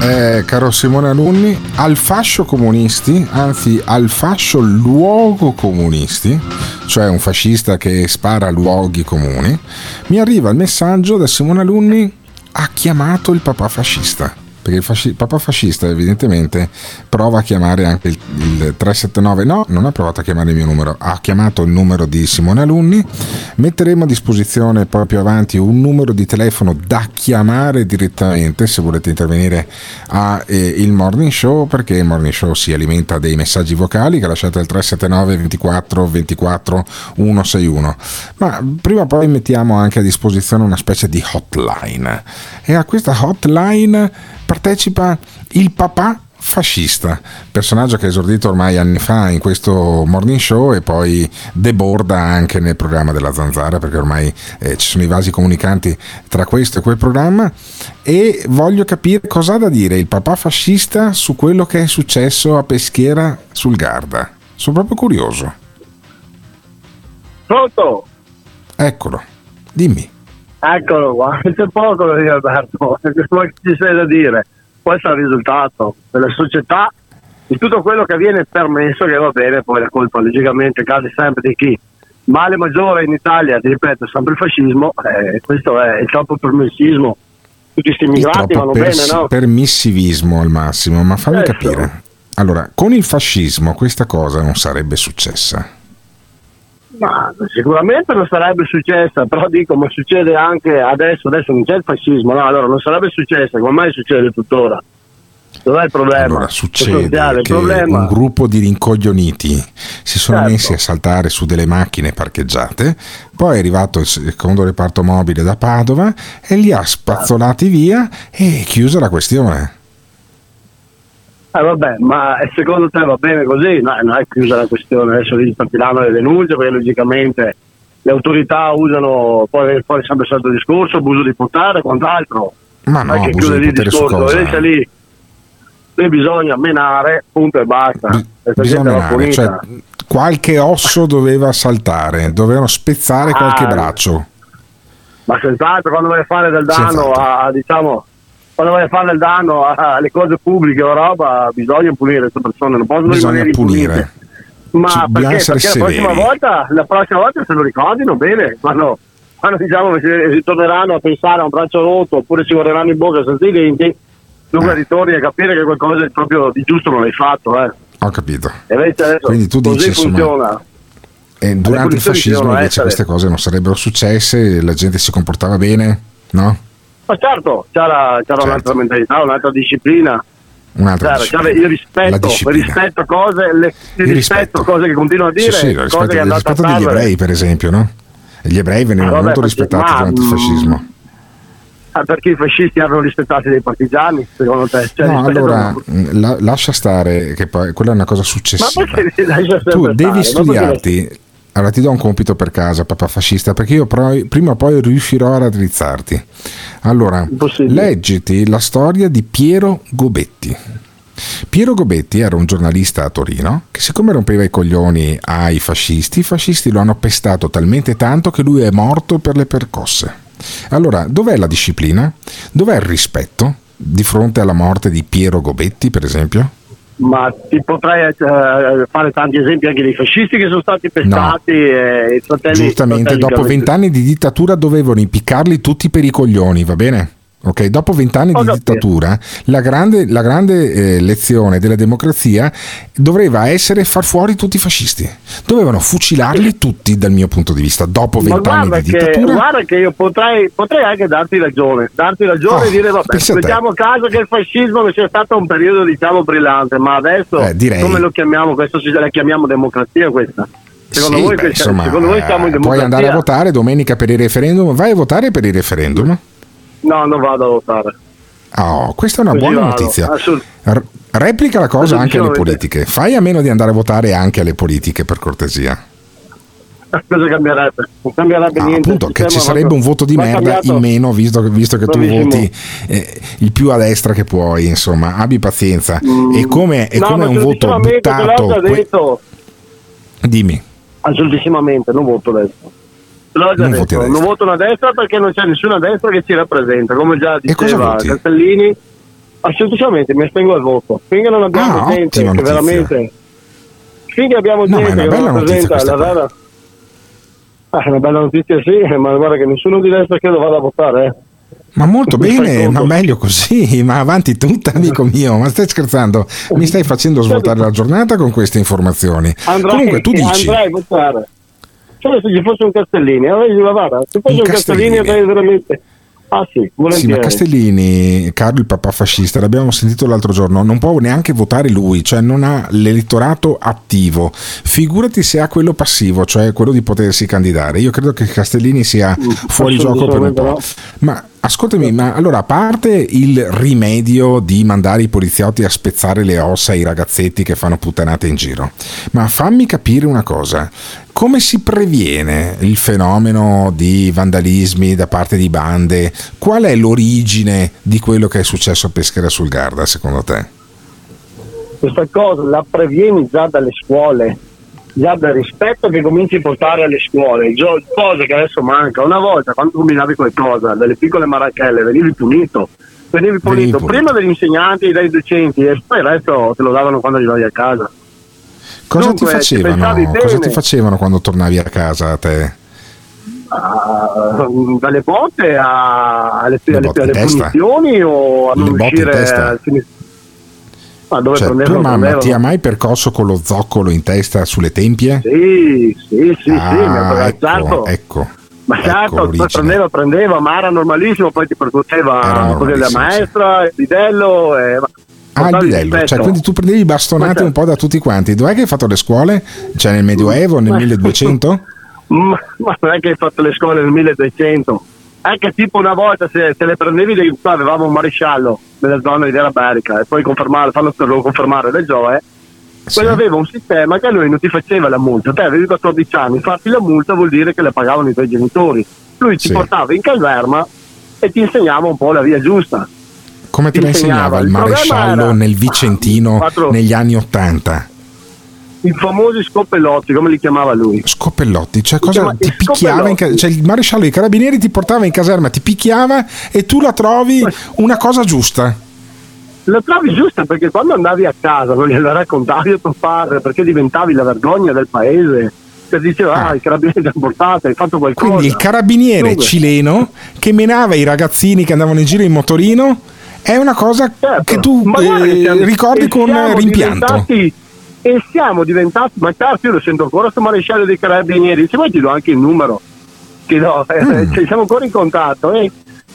Speaker 3: Eh, caro Simone Alunni, al fascio comunisti, anzi al fascio luogo comunisti, cioè un fascista che spara luoghi comuni, mi arriva il messaggio da Simone Alunni ha chiamato il papà fascista. Perché il, fasci- papà fascista evidentemente prova a chiamare anche il, il 379, no, non ha provato a chiamare il mio numero, ha chiamato il numero di Simone Alunni, metteremo a disposizione poi più avanti un numero di telefono da chiamare direttamente se volete intervenire a eh, morning show perché il morning show si alimenta dei messaggi vocali che lasciate al 379 24 24 161 ma prima o poi mettiamo anche a disposizione una specie di hotline. E a questa hotline partecipa il papà fascista, personaggio che è esordito ormai anni fa in questo morning show e poi deborda anche nel programma della Zanzara perché ormai eh, ci sono i vasi comunicanti tra questo e quel programma e voglio capire cosa ha da dire il papà fascista su quello che è successo a Peschiera sul Garda. Sono proprio curioso.
Speaker 35: Pronto?
Speaker 3: Eccolo, dimmi.
Speaker 35: Eccolo qua, c'è poco da dire Alberto, ma che ci sei da dire? Questo è il risultato della società, di tutto quello che viene permesso, che va bene, poi la colpa logicamente cade sempre di chi. Male maggiore in Italia, ti ripeto, è sempre il fascismo, eh, questo è il troppo permessismo, tutti questi immigrati vanno
Speaker 3: pers-
Speaker 35: bene, no?
Speaker 3: permissivismo al massimo, ma fammi
Speaker 35: Certo.
Speaker 3: capire. Allora, con il fascismo questa cosa non sarebbe successa.
Speaker 35: Ma sicuramente non sarebbe successa, però dico, ma succede anche adesso, adesso non c'è il fascismo, no? Allora non sarebbe successa, come mai succede tuttora? Dov'è il problema?
Speaker 3: Allora, succede
Speaker 35: il
Speaker 3: che
Speaker 35: problema
Speaker 3: un gruppo di rincoglioniti si sono
Speaker 35: Certo.
Speaker 3: messi a saltare su delle macchine parcheggiate, poi è arrivato il secondo reparto mobile da Padova e li ha spazzolati via e chiusa la questione.
Speaker 35: Eh vabbè, ma secondo te va bene così? No, non è chiusa la questione, adesso lì partiranno le denunce perché logicamente le autorità usano, poi, poi è sempre il solito discorso, abuso di potere e quant'altro.
Speaker 3: Ma no,
Speaker 35: Non è che
Speaker 3: abuso
Speaker 35: chiude
Speaker 3: di
Speaker 35: lì il discorso, invece lì, lì bisogna menare, punto e basta. Questa
Speaker 3: Bisogna menare, cioè, qualche osso doveva saltare, dovevano spezzare qualche
Speaker 35: Ah,
Speaker 3: braccio.
Speaker 35: Ma senz'altro quando vai a fare del danno a, a, diciamo, quando vai a fare del danno alle cose pubbliche o roba, bisogna punire queste persone, non possono
Speaker 3: Bisogna
Speaker 35: rimanere
Speaker 3: punire.
Speaker 35: Ma
Speaker 3: Ci-
Speaker 35: perché?
Speaker 3: essere
Speaker 35: Perché la prossima, volta, la prossima volta se lo ricordino bene, quando, quando diciamo che si, torneranno a pensare a un braccio rotto oppure si guarderanno in bocca senza i denti, dunque ritorni a capire che qualcosa di proprio di giusto non hai fatto. Eh.
Speaker 3: Ho capito.
Speaker 35: E invece adesso
Speaker 3: Quindi tu
Speaker 35: così
Speaker 3: dici,
Speaker 35: funziona.
Speaker 3: E durante il fascismo invece
Speaker 35: essere.
Speaker 3: queste cose non sarebbero successe, la gente si comportava bene, no?
Speaker 35: Ma certo, c'era, c'era un'altra mentalità, un'altra disciplina.
Speaker 3: Un'altra
Speaker 35: C'era,
Speaker 3: disciplina.
Speaker 35: c'era il
Speaker 3: La
Speaker 35: rispetto, rispetto cose, le, il rispetto, cose che continuano a dire,
Speaker 3: Sì, sì, il rispetto, il rispetto degli ebrei, per esempio, no? Gli ebrei venivano
Speaker 35: vabbè,
Speaker 3: molto rispettati
Speaker 35: ma,
Speaker 3: durante il
Speaker 35: mm,
Speaker 3: fascismo.
Speaker 35: Ah, perché i fascisti erano rispettati dai partigiani, secondo te? Cioè,
Speaker 3: No,
Speaker 35: rispetto-
Speaker 3: allora la- lascia stare, che poi quella è una cosa successiva.
Speaker 35: Ma perché lascia sempre
Speaker 3: Tu
Speaker 35: stare?
Speaker 3: devi
Speaker 35: perché-
Speaker 3: studiarti. Allora ti do un compito per casa, papà fascista, perché io pro- prima o poi riuscirò a raddrizzarti. Allora, leggiti la storia di Piero Gobetti. Piero Gobetti era un giornalista a Torino che siccome rompeva i coglioni ai fascisti, i fascisti lo hanno pestato talmente tanto che lui è morto per le percosse. Allora, dov'è la disciplina? Dov'è il rispetto di fronte alla morte di Piero Gobetti, per esempio?
Speaker 35: Ma ti potrei eh, fare tanti esempi anche dei fascisti che sono stati pestati e i fratelli.
Speaker 3: Giustamente,
Speaker 35: fratelli
Speaker 3: dopo vent'anni di dittatura dovevano impiccarli tutti per i coglioni, va bene? Ok, dopo vent'anni di dittatura, la grande, la grande eh, lezione della democrazia doveva essere far fuori tutti i fascisti. Dovevano fucilarli tutti dal mio punto di vista. Dopo vent'anni di
Speaker 35: che,
Speaker 3: dittatura,
Speaker 35: guarda che io potrei, potrei anche darti ragione, darti ragione
Speaker 3: Oh,
Speaker 35: e dire vabbè, mettiamo caso che il fascismo non sia stato un periodo diciamo brillante, ma adesso
Speaker 3: Eh, direi.
Speaker 35: come lo chiamiamo? Questo si la chiamiamo democrazia questa. Secondo
Speaker 3: sì,
Speaker 35: voi,
Speaker 3: beh,
Speaker 35: che-
Speaker 3: insomma,
Speaker 35: secondo voi siamo in
Speaker 3: eh, puoi
Speaker 35: democrazia?
Speaker 3: andare a votare domenica per il referendum. Vai a votare per il referendum.
Speaker 35: No, non vado a votare.
Speaker 3: Oh, questa è una
Speaker 35: Così
Speaker 3: buona
Speaker 35: vado,
Speaker 3: notizia.
Speaker 35: assolut-
Speaker 3: R- replica la cosa anche alle politiche. Fai a meno di andare a votare anche alle politiche, per cortesia.
Speaker 35: Cosa cambierebbe? Non cambierebbe
Speaker 3: Ah,
Speaker 35: niente.
Speaker 3: appunto, che ci sarebbe un voto di merda in meno, visto, che- visto che tu voti eh, il più a destra che puoi, insomma, abbi pazienza. E come, e
Speaker 35: No,
Speaker 3: come un voto buttato, que-
Speaker 35: detto.
Speaker 3: dimmi,
Speaker 35: Assolutissimamente, non voto a destra. Te L'ho già
Speaker 3: Non
Speaker 35: detto, non voto a destra perché non c'è nessuna destra che ci rappresenta, come già diceva? Castellini. Assolutamente, mi astengo al voto. Finché non abbiamo
Speaker 3: Ah,
Speaker 35: gente che veramente. Finché abbiamo
Speaker 3: No,
Speaker 35: gente che rappresenta la vera. Ah, è una bella notizia, sì, ma guarda che nessuno di destra credo vada a votare. Eh.
Speaker 3: ma molto bene, ma meglio così, ma avanti tutta, amico mio, ma stai scherzando? Mi stai facendo svoltare la giornata con queste informazioni.
Speaker 35: Andrai,
Speaker 3: Comunque tu dici,
Speaker 35: andrai a votare. Solo se ci fosse un Castellini, allora dici, guarda, se fosse
Speaker 3: Un
Speaker 35: un, Castellini,
Speaker 3: Castellini.
Speaker 35: andrei veramente. Ah sì,
Speaker 3: Sì,
Speaker 35: volentieri.
Speaker 3: ma Castellini, Carlo il papà fascista, l'abbiamo sentito l'altro giorno, non può neanche votare lui, cioè non ha l'elettorato attivo. Figurati se ha quello passivo, cioè quello di potersi candidare. Io credo che Castellini sia fuori gioco per un po'. Ma ascoltami, ma allora a parte il rimedio di mandare i poliziotti a spezzare le ossa ai ragazzetti che fanno puttanate in giro, ma fammi capire una cosa. Come si previene il fenomeno di vandalismi da parte di bande? Qual è l'origine di quello che è successo a Pescara sul Garda, secondo te?
Speaker 35: questa cosa la previeni già dalle scuole, già dal rispetto che cominci a portare alle scuole, cosa che adesso manca. Una volta quando combinavi qualcosa, delle piccole marachelle, venivi punito. Venivi punito
Speaker 3: punito.
Speaker 35: prima dagli insegnanti e dai docenti e poi il resto te lo davano quando arrivavi a casa.
Speaker 3: Cosa
Speaker 35: Dunque,
Speaker 3: ti facevano?
Speaker 35: pensavi
Speaker 3: Cosa ti facevano quando tornavi a casa a te?
Speaker 35: Ah, dalle botte a- alle,
Speaker 3: Le
Speaker 35: alle-
Speaker 3: botte
Speaker 35: alle punizioni o a non
Speaker 3: botte in
Speaker 35: uscire
Speaker 3: testa?
Speaker 35: al fine- Ma dove
Speaker 3: Cioè, tua mamma ti ha mai percosso con lo zoccolo in testa sulle tempie?
Speaker 35: Sì, sì, sì, sì, mi ha
Speaker 3: Ah,
Speaker 35: certo.
Speaker 3: ecco, ecco.
Speaker 35: Ma certo, poi
Speaker 3: l'origine.
Speaker 35: prendeva, prendeva, ma era normalissimo, poi ti
Speaker 3: Era
Speaker 35: percuoteva così la maestra, il bidello e...
Speaker 3: Ah, il bidello, cioè quindi tu prendevi bastonate
Speaker 35: certo.
Speaker 3: un po' da tutti quanti. Dov'è che hai fatto le scuole? Cioè nel Medioevo, nel
Speaker 35: Ma-
Speaker 3: 1200?
Speaker 35: Ma, ma non è che hai fatto le scuole nel 1200. Anche tipo una volta se, se le prendevi, qua avevamo un maresciallo nella zona di Vera Berica e poi confermare, fanno lo confermare le Gioe. Quello aveva un sistema che lui non ti faceva la multa. Te avevi 14 anni, farti la multa vuol dire che la pagavano i tuoi genitori. Lui ti
Speaker 3: Sì.
Speaker 35: portava in caserma e ti insegnava un po' la via giusta.
Speaker 3: Come te la
Speaker 35: Insegnava.
Speaker 3: il
Speaker 35: Il
Speaker 3: maresciallo nel Vicentino
Speaker 35: Quattro-
Speaker 3: negli anni Ottanta?
Speaker 35: I famosi scoppellotti, come li chiamava lui.
Speaker 3: Scoppellotti, cioè cosa
Speaker 35: chiama-
Speaker 3: ti picchiava ca- cioè il maresciallo dei carabinieri ti portava in caserma, ti picchiava e tu la trovi una cosa giusta.
Speaker 35: La trovi giusta perché quando andavi a casa non gliela raccontavi a tuo padre perché diventavi la vergogna del paese. Che diceva, ah, i carabinieri ti hanno portato, hai fatto qualcosa.
Speaker 3: Quindi il carabiniere
Speaker 35: Dunque,
Speaker 3: cileno che menava i ragazzini che andavano in giro in motorino è una cosa che tu eh, ricordi con rimpianto.
Speaker 35: diventati- E siamo diventati, ma certo io lo sento ancora questo maresciallo dei carabinieri, se vuoi ti do anche il numero, che do, eh,
Speaker 3: Mm.
Speaker 35: cioè, siamo ancora in contatto. eh.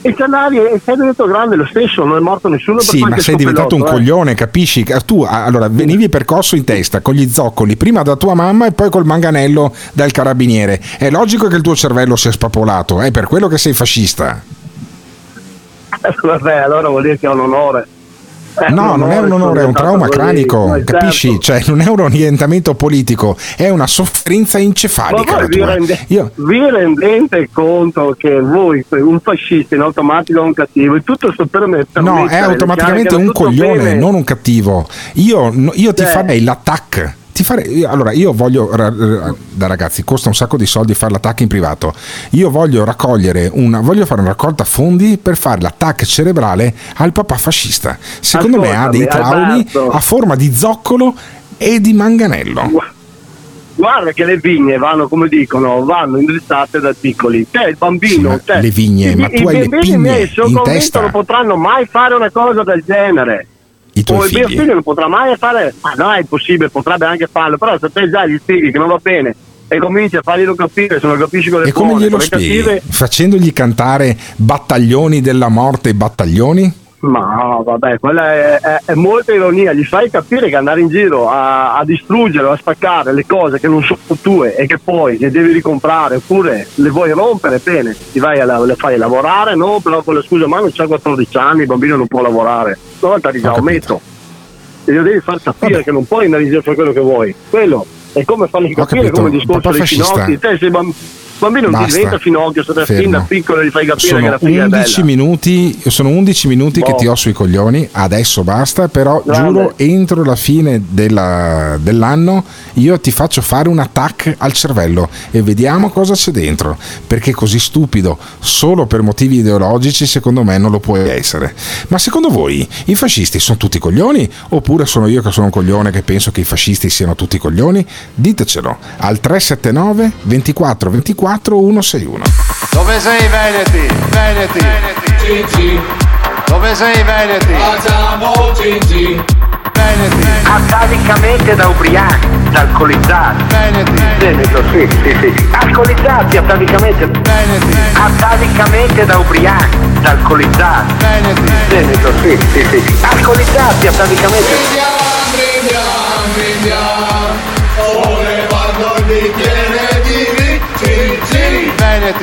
Speaker 35: E ci andavi e sei diventato grande lo stesso, non è morto nessuno per
Speaker 3: Sì, ma sei diventato un
Speaker 35: scoppellotto, eh.
Speaker 3: coglione, capisci? Tu ah, allora venivi percosso in testa con gli zoccoli, prima da tua mamma e poi col manganello dal carabiniere. È logico che il tuo cervello sia spapolato, è per quello che sei fascista.
Speaker 35: Vabbè, allora vuol dire che è un onore. Eh,
Speaker 3: No, non è un onore, è un trauma cranico,
Speaker 35: Ma
Speaker 3: capisci? Cioè, non è un orientamento politico, è una sofferenza
Speaker 35: Ma
Speaker 3: encefalica. la
Speaker 35: vi, rende-
Speaker 3: Io-
Speaker 35: vi rendete conto che voi, un fascista in automatico è un cattivo, e tutto sto per me
Speaker 3: No, è
Speaker 35: le
Speaker 3: automaticamente un coglione,
Speaker 35: bene.
Speaker 3: non un cattivo. Io, io ti
Speaker 35: Cioè-
Speaker 3: farei l'attack. Ti farei, io- allora, io voglio, da ragazzi, costa un sacco di soldi fare l'attack in privato. Io voglio raccogliere una, voglio fare una raccolta fondi per fare l'attack cerebrale al papà fascista. Secondo me ha dei
Speaker 35: Ascoltami,
Speaker 3: traumi a forma di zoccolo e di manganello.
Speaker 35: Guarda che le vigne vanno, come dicono, vanno indrizzate da piccoli. Te, il bambino,
Speaker 3: Sì,
Speaker 35: te,
Speaker 3: le vigne,
Speaker 35: i-
Speaker 3: ma
Speaker 35: i
Speaker 3: tu hai le pigne
Speaker 35: miei
Speaker 3: in testa.
Speaker 35: non potranno mai fare una cosa del genere.
Speaker 3: I tuoi
Speaker 35: o il mio
Speaker 3: figli.
Speaker 35: figlio non potrà mai fare, ma no, è impossibile, potrebbe anche farlo, però se te già gli spieghi che non va bene e cominci a farglielo capire, se non capisci con le
Speaker 3: E come
Speaker 35: buone,
Speaker 3: glielo
Speaker 35: con le
Speaker 3: spieghi?
Speaker 35: cattive,
Speaker 3: Facendogli cantare battaglioni della morte, battaglioni?
Speaker 35: Ma vabbè, quella è, è- è molta ironia, gli fai capire che andare in giro a, a distruggere o a spaccare le cose che non sono tue e che poi le devi ricomprare oppure le vuoi rompere, bene, ti vai a, le fai lavorare, no, però con la scusa ma non c'ha 14 anni, il bambino non può lavorare, una volta ti già ometto. E glielo devi far capire che non puoi andare in giro a fare quello che vuoi, quello è come fargli
Speaker 3: Ho
Speaker 35: capire come il discorso dei finocchi, te sei bambino. Bambino non ti
Speaker 3: Basta.
Speaker 35: diventa finocchio, se fin da piccolo gli fai capire che
Speaker 3: Sono
Speaker 35: la figlia è
Speaker 3: 11
Speaker 35: bella.
Speaker 3: minuti, sono 11 minuti che
Speaker 35: Boh.
Speaker 3: ti ho sui coglioni, adesso basta, però
Speaker 35: Vabbè.
Speaker 3: giuro entro la fine della- dell'anno io ti faccio fare un attack al cervello e vediamo cosa c'è dentro, perché così stupido solo per motivi ideologici secondo me non lo puoi essere. Ma secondo voi i fascisti sono tutti coglioni oppure sono io che sono un coglione che penso che i fascisti siano tutti coglioni? Ditecelo al 379 24 24 161.
Speaker 36: Dove sei Veneti? Veneti. Gigi. Dove sei Veneti? Facciamo Gigi. Veneti.
Speaker 35: Atavicamente da ubriachi, da alcolizzati.
Speaker 36: Veneti.
Speaker 35: Veneto, sì, sì, sì. Alcolizzati atavicamente.
Speaker 36: Veneti.
Speaker 35: Atavicamente da ubriachi, da alcolizzati.
Speaker 36: Veneti.
Speaker 35: Veneto, sì, sì, sì. Alcolizzati atavicamente.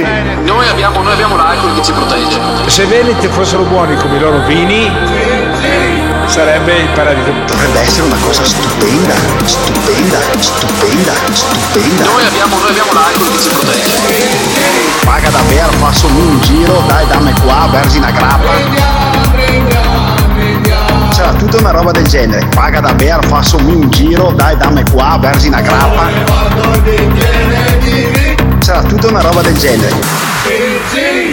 Speaker 36: Veneti.
Speaker 37: Noi abbiamo, noi abbiamo l'alcol che ci protegge.
Speaker 38: Se Veneti fossero buoni come i loro vini, sarebbe il paradiso.
Speaker 21: Dovrebbe essere una cosa stupenda, stupenda, stupenda, stupenda.
Speaker 37: Noi abbiamo, noi abbiamo l'alcol che ci protegge.
Speaker 21: Paga davvero, passami un giro, dai dammi qua, versi una grappa. C'era tutta una roba del genere. Paga davvero, passami un giro, dai dammi qua, versi una grappa. C'era tutta una roba del genere.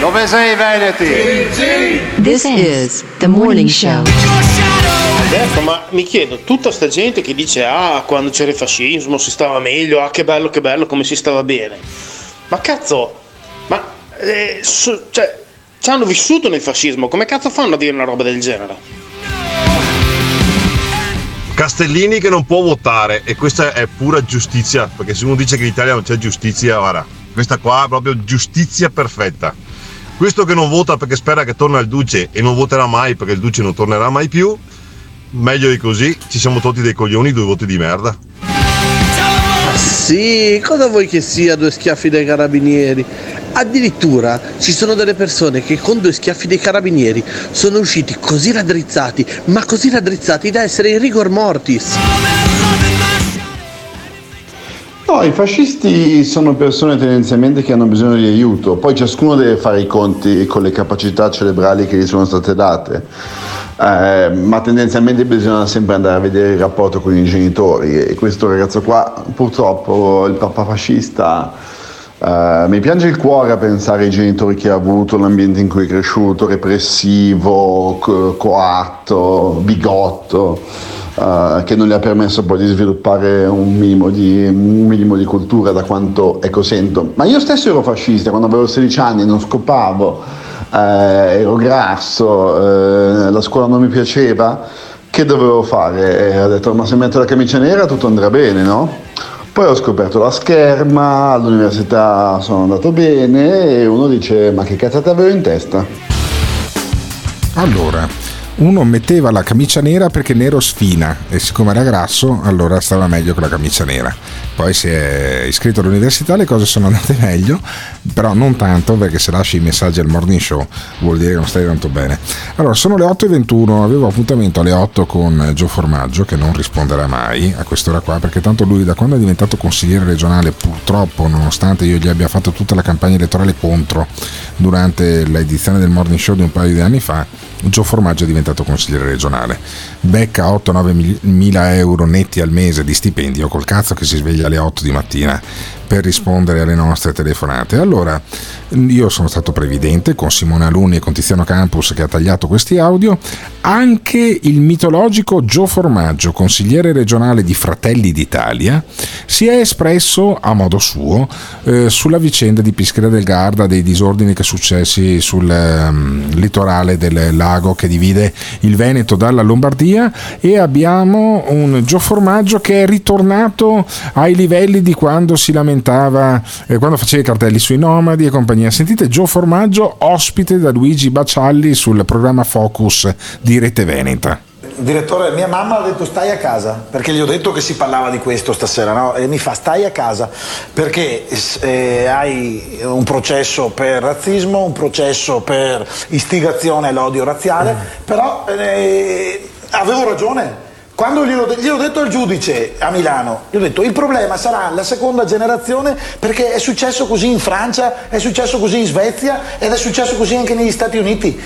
Speaker 36: Dove sei Veneti?
Speaker 16: This is the morning show.
Speaker 39: Ecco, ma mi chiedo, tutta sta gente che dice ah, quando c'era il fascismo si stava meglio, ah che bello, che bello, come si stava bene. Ma cazzo, ma eh, so- cioè, ci hanno vissuto nel fascismo, come cazzo fanno a dire una roba del genere?
Speaker 40: Castellini che non può votare e questa è pura giustizia, perché se uno dice che in Italia non c'è giustizia, guarda, questa qua è proprio giustizia perfetta. Questo che non vota perché spera che torna il Duce e non voterà mai perché il Duce non tornerà mai più, meglio di così, ci siamo tolti dei coglioni, due voti di merda.
Speaker 41: Sì, cosa vuoi che sia due schiaffi dai carabinieri? Addirittura ci sono delle persone che con due schiaffi dei carabinieri sono usciti così raddrizzati, ma così raddrizzati da essere in rigor mortis.
Speaker 32: No, i fascisti sono persone tendenzialmente che hanno bisogno di aiuto, poi ciascuno deve fare i conti con le capacità cerebrali che gli sono state date, Eh, ma tendenzialmente bisogna sempre andare a vedere il rapporto con i genitori. E questo ragazzo qua purtroppo, il papà fascista, eh, mi piange il cuore a pensare ai genitori che ha avuto, l'ambiente in cui è cresciuto, repressivo, co- coatto, bigotto eh, che non gli ha permesso poi di sviluppare un minimo di, un minimo di cultura da quanto ecco sento. Ma io stesso ero fascista quando avevo 16 anni, non scopavo, eh, ero grasso, eh, la scuola non mi piaceva, che dovevo fare? E ho detto ma se metto la camicia nera tutto andrà bene, no? Poi ho scoperto la scherma, all'università sono andato bene e uno dice ma che cazzata avevo in testa?
Speaker 3: Allora, uno metteva la camicia nera perché nero sfina e siccome era grasso allora stava meglio con la camicia nera. Poi si è iscritto all'università, le cose sono andate meglio, però non tanto perché se lasci i messaggi al morning show vuol dire che non stai tanto bene. Allora, sono le 8.21, avevo appuntamento alle 8 con Gio Formaggio che non risponderà mai a quest'ora qua perché tanto lui da quando è diventato consigliere regionale purtroppo nonostante io gli abbia fatto tutta la campagna elettorale contro durante l'edizione del morning show di un paio di anni fa, Gio Formaggio è diventato consigliere regionale. Becca 8-9 mila euro netti al mese di stipendio col cazzo che si sveglia alle 8 di mattina per rispondere alle nostre telefonate. Allora, io sono stato previdente con Simone Alunni e con Tiziano Campus che ha tagliato questi audio, anche il mitologico Gio Formaggio, consigliere regionale di Fratelli d'Italia, si è espresso a modo suo eh, sulla vicenda di Pischera del Garda, dei disordini che successi sul um, litorale del lago che divide il Veneto dalla Lombardia e abbiamo un Gio Formaggio che è ritornato ai livelli di quando si lamentava, eh, quando faceva i cartelli sui nomadi e compagnia. Sentite Gio Formaggio ospite da Luigi Bacialli sul programma Focus di Rete Veneta.
Speaker 42: Direttore, mia mamma ha detto stai a casa, perché gli ho detto che si parlava di questo stasera, no? E mi fa stai a casa, perché eh, hai un processo per razzismo, un processo per istigazione all'odio razziale, però eh, avevo ragione. Quando gli ho, gli ho, detto al giudice a Milano, gli ho detto il problema sarà la seconda generazione perché è successo così in Francia, è successo così in Svezia ed è successo così anche negli Stati Uniti.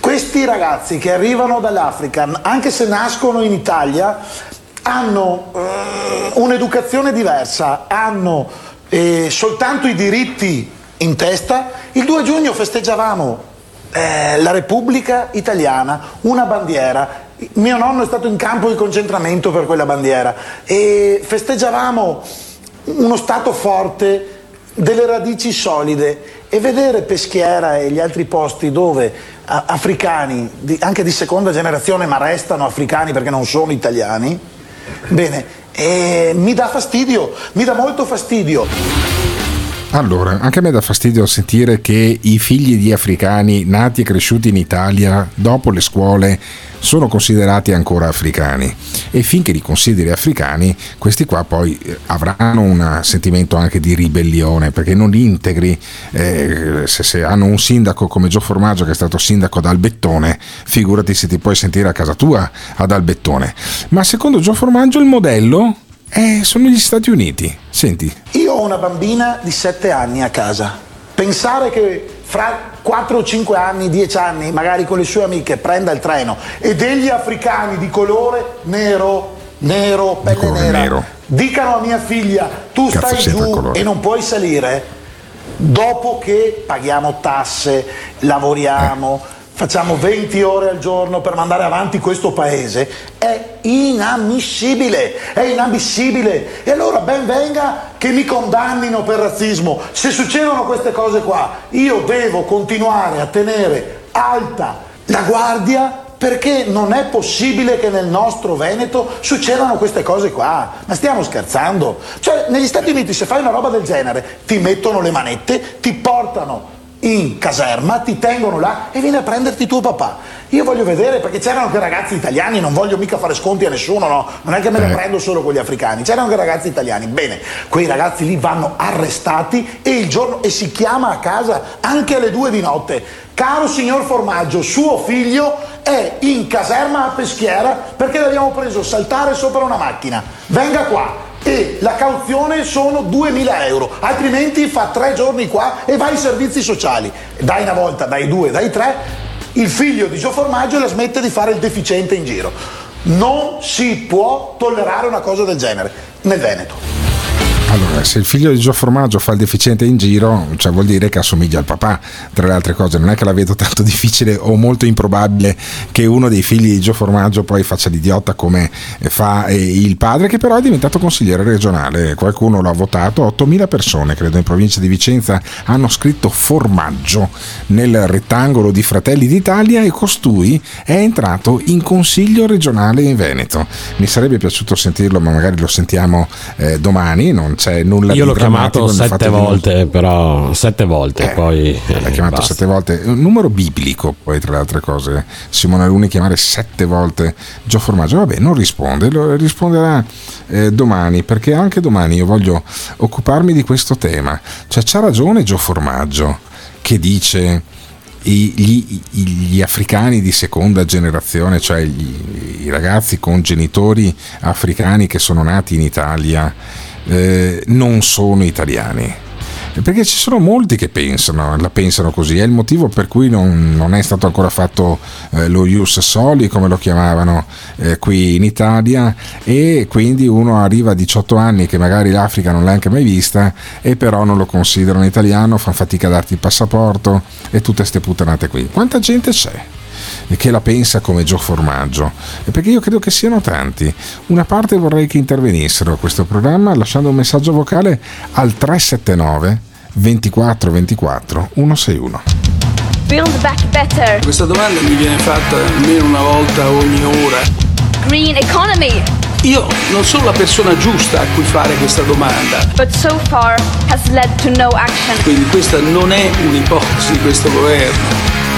Speaker 42: Questi ragazzi che arrivano dall'Africa, anche se nascono in Italia, hanno eh, un'educazione diversa, hanno eh, soltanto i diritti in testa. Il 2 giugno festeggiavamo eh, la Repubblica Italiana, una bandiera. Mio nonno è stato in campo di concentramento per quella bandiera e festeggiavamo uno Stato forte, delle radici solide e vedere Peschiera e gli altri posti dove africani, anche di seconda generazione, ma restano africani perché non sono italiani, bene, mi dà fastidio, mi dà molto fastidio.
Speaker 3: Allora, anche a me dà fastidio sentire che i figli di africani nati e cresciuti in Italia, dopo le scuole, sono considerati ancora africani. E finché li consideri africani questi qua poi eh, avranno un sentimento anche di ribellione perché non li integri eh, se, se, hanno un sindaco come Gio Formaggio che è stato sindaco ad Albettone figurati se ti puoi sentire a casa tua ad Albettone. Ma secondo Gio Formaggio il modello eh, sono gli Stati Uniti. Senti.
Speaker 42: Io ho una bambina di 7 anni a casa. Pensare che fra 4 o 5 anni, 10 anni, magari con le sue amiche, prenda il treno e degli africani di colore nero, nero, pelle nera, nero. dicano a mia figlia tu Cazzo stai giù e non puoi salire, dopo che paghiamo tasse, lavoriamo. Eh facciamo 20 ore al giorno per mandare avanti questo paese, è inammissibile, è inammissibile. E allora ben venga che mi condannino per razzismo. Se succedono queste cose qua, io devo continuare a tenere alta la guardia perché non è possibile che nel nostro Veneto succedano queste cose qua. Ma stiamo scherzando? Cioè, negli Stati Uniti se fai una roba del genere ti mettono le manette, ti portano in caserma, ti tengono là e vieni a prenderti tuo papà. Io voglio vedere, perché c'erano anche ragazzi italiani, non voglio mica fare sconti a nessuno, no, non è che me ne eh. prendo solo con gli africani, c'erano anche ragazzi italiani. Bene, quei ragazzi lì vanno arrestati e il giorno e si chiama a casa anche alle due di notte. Caro signor Formaggio, suo figlio è in caserma a Peschiera perché l'abbiamo preso saltare sopra una macchina. Venga qua, e la cauzione sono 2.000 euro, altrimenti fa tre giorni qua e va ai servizi sociali. Dai una volta, dai due, dai tre, il figlio di Gio Formaggio la smette di fare il deficiente in giro. Non si può tollerare una cosa del genere nel Veneto.
Speaker 3: Allora, se il figlio di Gio Formaggio fa il deficiente in giro, cioè vuol dire che assomiglia al papà, tra le altre cose. Non è che la vedo tanto difficile o molto improbabile che uno dei figli di Gio Formaggio poi faccia l'idiota come fa eh, il padre, che però è diventato consigliere regionale. Qualcuno lo ha votato, 8.000 persone, credo, in provincia di Vicenza hanno scritto Formaggio nel rettangolo di Fratelli d'Italia e costui è entrato in consiglio regionale in Veneto. Mi sarebbe piaciuto sentirlo, ma magari lo sentiamo eh, domani. Non c'è nulla
Speaker 43: Io l'ho chiamato sette volte, però sette volte,
Speaker 3: Eh,
Speaker 43: poi
Speaker 3: L'ha
Speaker 43: eh,
Speaker 3: chiamato
Speaker 43: basta.
Speaker 3: sette volte, un numero biblico poi tra le altre cose. Simone Luni chiamare sette volte Gio Formaggio, vabbè non risponde, lo risponderà eh, domani perché anche domani io voglio occuparmi di questo tema. Cioè c'ha ragione Gio Formaggio che dice gli, gli africani di seconda generazione, cioè gli- i ragazzi con genitori africani che sono nati in Italia, eh, non sono italiani. Perché ci sono molti che pensano, la pensano così, è il motivo per cui non, non è stato ancora fatto eh, lo Ius Soli, come lo chiamavano eh, qui in Italia, e quindi uno arriva a 18 anni che magari l'Africa non l'ha anche mai vista, e però non lo considerano italiano, fanno fatica a darti il passaporto e tutte queste puttanate qui. Quanta gente c'è? E che la pensa come Gio Formaggio e perché io credo che siano tanti una parte vorrei che intervenissero a questo programma lasciando un messaggio vocale al 379 24 24 161
Speaker 44: Build back better.
Speaker 45: Questa domanda mi viene fatta almeno una volta ogni ora.
Speaker 44: Green economy.
Speaker 45: Io non sono la persona giusta a cui fare questa domanda,
Speaker 44: But so far has led to no action.
Speaker 45: quindi questa non è un'ipotesi di questo governo.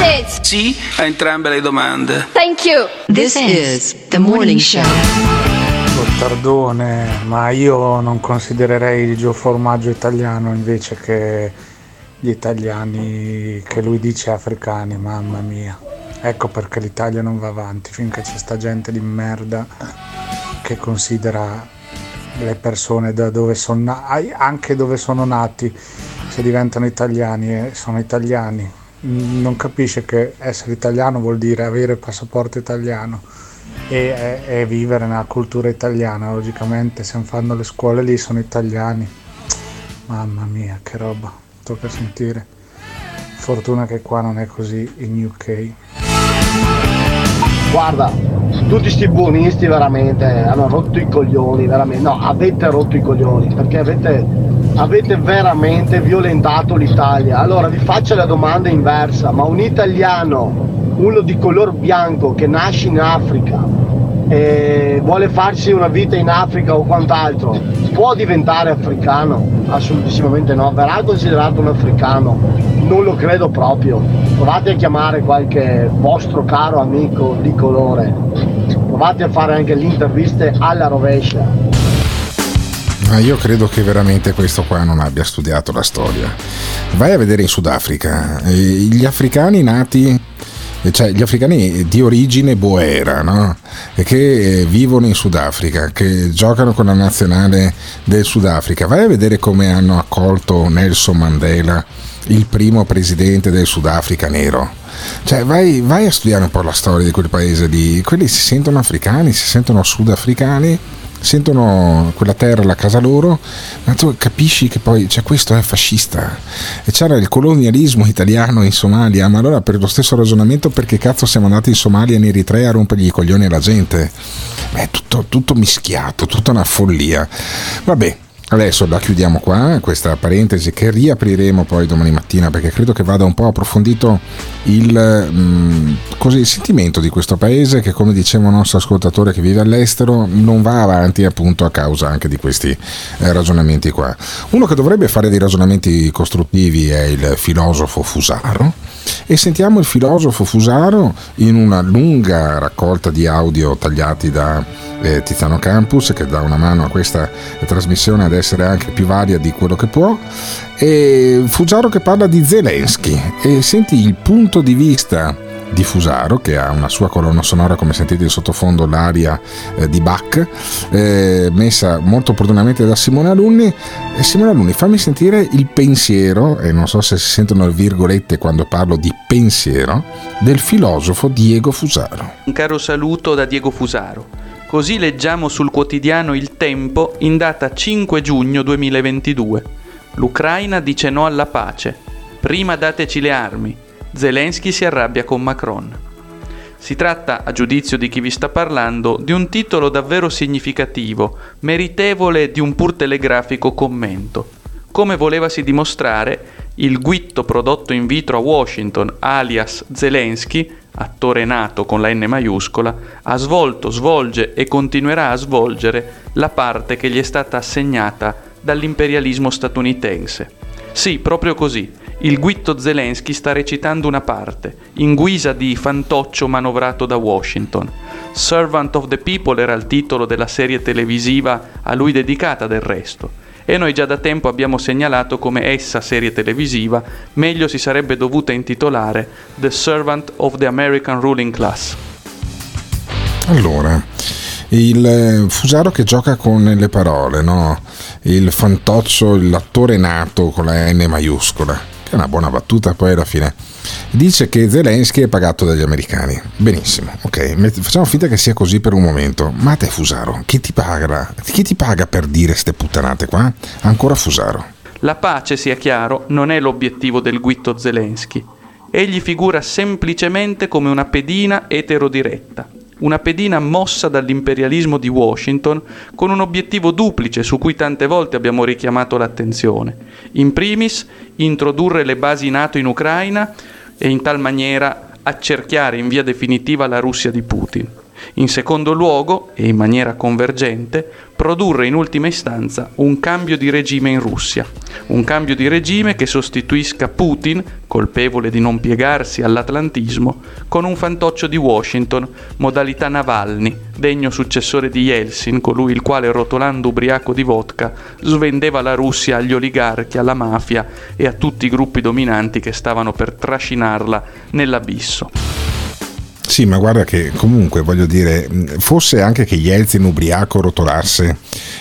Speaker 44: it?
Speaker 45: Sì a entrambe le domande.
Speaker 44: Thank you.
Speaker 16: This is the morning show.
Speaker 46: Gottardone, ma io non considererei il Gio Formaggio italiano invece che gli italiani che lui dice africani, mamma mia. Ecco perché l'Italia non va avanti, finché c'è sta gente di merda che considera le persone da dove sono na- ai- anche dove sono nati, se diventano italiani e sono italiani. Non capisce che essere italiano vuol dire avere il passaporto italiano e, e- e vivere nella cultura italiana. Logicamente, se fanno le scuole lì sono italiani. Mamma mia, che roba, tocca sentire. Fortuna che qua non è così in UK.
Speaker 21: Guarda, tutti sti buonisti veramente hanno rotto i coglioni, veramente. No, avete rotto i coglioni perché avete, avete veramente violentato l'Italia. Allora vi faccio la domanda inversa, ma un italiano, uno di color bianco che nasce in Africa e vuole farsi una vita in Africa o quant'altro, può diventare africano? Assolutissimamente no, verrà considerato un africano, non lo credo proprio. Provate a chiamare qualche vostro caro amico di colore, provate a fare anche le interviste alla rovescia.
Speaker 3: Ma io credo che veramente questo qua non abbia studiato la storia. Vai a vedere in Sudafrica, gli africani nati, cioè gli africani di origine boera, no? Che eh, vivono in Sudafrica, che giocano con la nazionale del Sudafrica. Vai a vedere come hanno accolto Nelson Mandela, il primo presidente del Sudafrica nero. Cioè, vai, vai a studiare un po' la storia di quel paese lì. Quelli si sentono africani, si sentono sudafricani sentono quella terra la casa loro, ma tu capisci che poi cioè, questo è fascista. E c'era il colonialismo italiano in Somalia, ma allora per lo stesso ragionamento perché cazzo siamo andati in Somalia e in Eritrea a rompergli i coglioni alla gente? È tutto, tutto mischiato, tutta una follia. Vabbè. Adesso la chiudiamo qua, questa parentesi che riapriremo poi domani mattina perché credo che vada un po' approfondito il, mm, così, il sentimento di questo paese che come diceva un nostro ascoltatore che vive all'estero non va avanti appunto a causa anche di questi eh, ragionamenti qua. Uno che dovrebbe fare dei ragionamenti costruttivi è il filosofo Fusaro e sentiamo il filosofo Fusaro in una lunga raccolta di audio tagliati da eh, Tiziano Campus che dà una mano a questa trasmissione ad essere anche più varia di quello che può. E Fusaro che parla di Zelensky. E senti il punto di vista di Fusaro che ha una sua colonna sonora come sentite in sottofondo l'aria eh, di Bach eh, messa molto opportunamente da Simone Alunni. E Simone Alunni fammi sentire il pensiero e non so se si sentono le virgolette quando parlo di pensiero del filosofo Diego Fusaro
Speaker 47: Un caro saluto da Diego Fusaro.
Speaker 48: Così leggiamo sul quotidiano Il Tempo in data 5 giugno 2022. L'Ucraina dice no alla pace. Prima dateci le armi. Zelensky si arrabbia con Macron. Si tratta, a giudizio di chi vi sta parlando, di un titolo davvero significativo, meritevole di un pur telegrafico commento. Come volevasi dimostrare, il guitto prodotto in vitro a Washington, alias Zelensky, attore nato con la N maiuscola, ha svolto, svolge e continuerà a svolgere la parte che gli è stata assegnata dall'imperialismo statunitense. Sì, proprio così. Il guitto Zelensky sta recitando una parte, in guisa di fantoccio manovrato da Washington. Servant of the People era il titolo della serie televisiva a lui dedicata del resto e noi già da tempo abbiamo segnalato come essa, serie televisiva, meglio si sarebbe dovuta intitolare The Servant of the American Ruling Class.
Speaker 3: Allora, il eh, Fusaro che gioca con le parole, no? Il fantoccio, l'attore nato con la N maiuscola, è una buona battuta poi alla fine dice che Zelensky è pagato dagli americani. Benissimo, ok, facciamo finta che sia così per un momento. Ma te Fusaro, chi ti paga? Chi ti paga per dire ste puttanate qua? Ancora Fusaro.
Speaker 48: La pace, sia chiaro, non è l'obiettivo del guitto Zelensky. Egli figura semplicemente come una pedina eterodiretta, una pedina mossa dall'imperialismo di Washington con un obiettivo duplice su cui tante volte abbiamo richiamato l'attenzione. In primis, introdurre le basi NATO in Ucraina e in tal maniera accerchiare in via definitiva la Russia di Putin. In secondo luogo, e in maniera convergente, produrre in ultima istanza un cambio di regime in Russia, un cambio di regime che sostituisca Putin, colpevole di non piegarsi all'atlantismo, con un fantoccio di Washington, modalità Navalny, degno successore di Yeltsin, colui il quale rotolando ubriaco di vodka svendeva la Russia agli oligarchi, alla mafia e a tutti i gruppi dominanti che stavano per trascinarla nell'abisso.
Speaker 3: Sì, ma guarda che comunque voglio dire, fosse anche che Yeltsin ubriaco rotolasse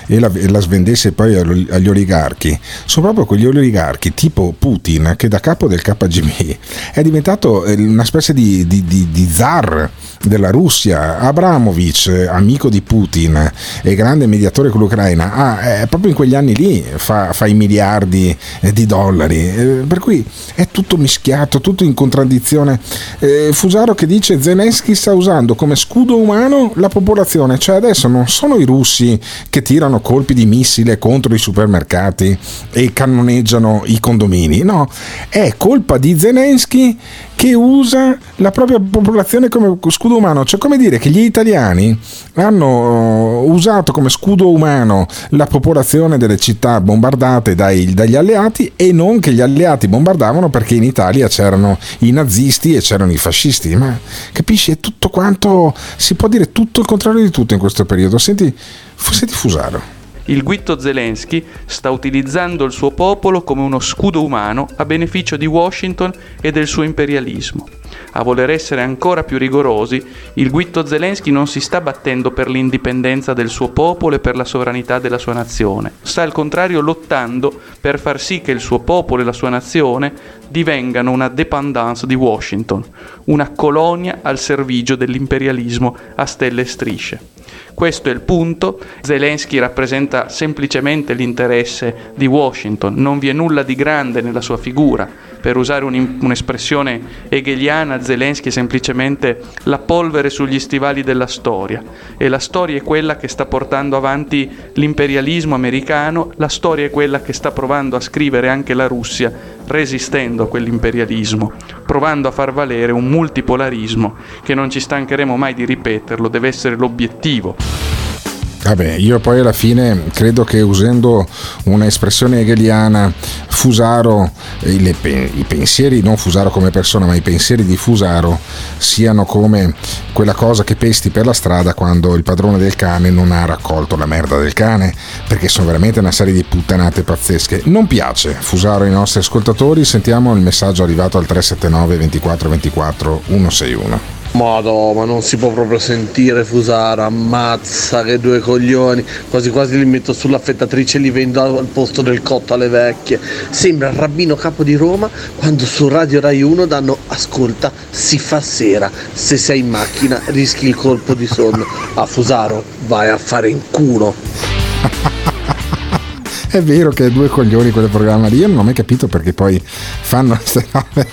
Speaker 3: e la, e la svendesse poi agli oligarchi, sono proprio quegli oligarchi tipo Putin che da capo del KGB è diventato eh, una specie di, di, di, di zar della Russia, Abramovic, amico di Putin e grande mediatore con l'Ucraina, ah, proprio in quegli anni lì fa, fa i miliardi eh, di dollari, eh, per cui è tutto mischiato, tutto in contraddizione. Eh, Fusaro che dice Zelensky sta usando come scudo umano la popolazione, cioè adesso non sono i russi che tirano colpi di missile contro i supermercati e cannoneggiano i condomini, no, è colpa di Zelensky che usa la propria popolazione come scudo umano, cioè come dire che gli italiani hanno uh, usato come scudo umano la popolazione delle città bombardate dai, dagli alleati e non che gli alleati bombardavano perché in Italia c'erano i nazisti e c'erano i fascisti, ma capisci? È tutto quanto, si può dire tutto il contrario di tutto in questo periodo, senti, senti Fusaro.
Speaker 48: Il guitto Zelensky sta utilizzando il suo popolo come uno scudo umano a beneficio di Washington e del suo imperialismo. A voler essere ancora più rigorosi, il guitto Zelensky non si sta battendo per l'indipendenza del suo popolo e per la sovranità della sua nazione, sta al contrario lottando per far sì che il suo popolo e la sua nazione divengano una dépendance di Washington, una colonia al servigio dell'imperialismo a stelle e strisce. Questo è il punto. Zelensky rappresenta semplicemente l'interesse di Washington, non vi è nulla di grande nella sua figura. Per usare un'espressione hegeliana, Zelensky è semplicemente la polvere sugli stivali della storia. E la storia è quella che sta portando avanti l'imperialismo americano, la storia è quella che sta provando a scrivere anche la Russia resistendo a quell'imperialismo, provando a far valere un multipolarismo che non ci stancheremo mai di ripeterlo, deve essere l'obiettivo
Speaker 3: Vabbè, io poi alla fine credo che usando un'espressione hegeliana, Fusaro, i, i pensieri, non Fusaro come persona, ma i pensieri di Fusaro siano come quella cosa che pesti per la strada quando il padrone del cane non ha raccolto la merda del cane, perché sono veramente una serie di puttanate pazzesche. Non piace Fusaro ai nostri ascoltatori, sentiamo il messaggio arrivato al 379 24 24 161.
Speaker 41: Modo, ma non si può proprio sentire Fusaro, ammazza che due coglioni, quasi quasi li metto sull'affettatrice e li vendo al posto del cotto alle vecchie. Sembra il rabbino capo di Roma quando su Radio Rai 1 danno ascolta, si fa sera, se sei in macchina rischi il colpo di sonno. A Fusaro vai a fare in culo.
Speaker 3: È vero che due coglioni quel programma lì, io non ho mai capito perché poi fanno queste robe.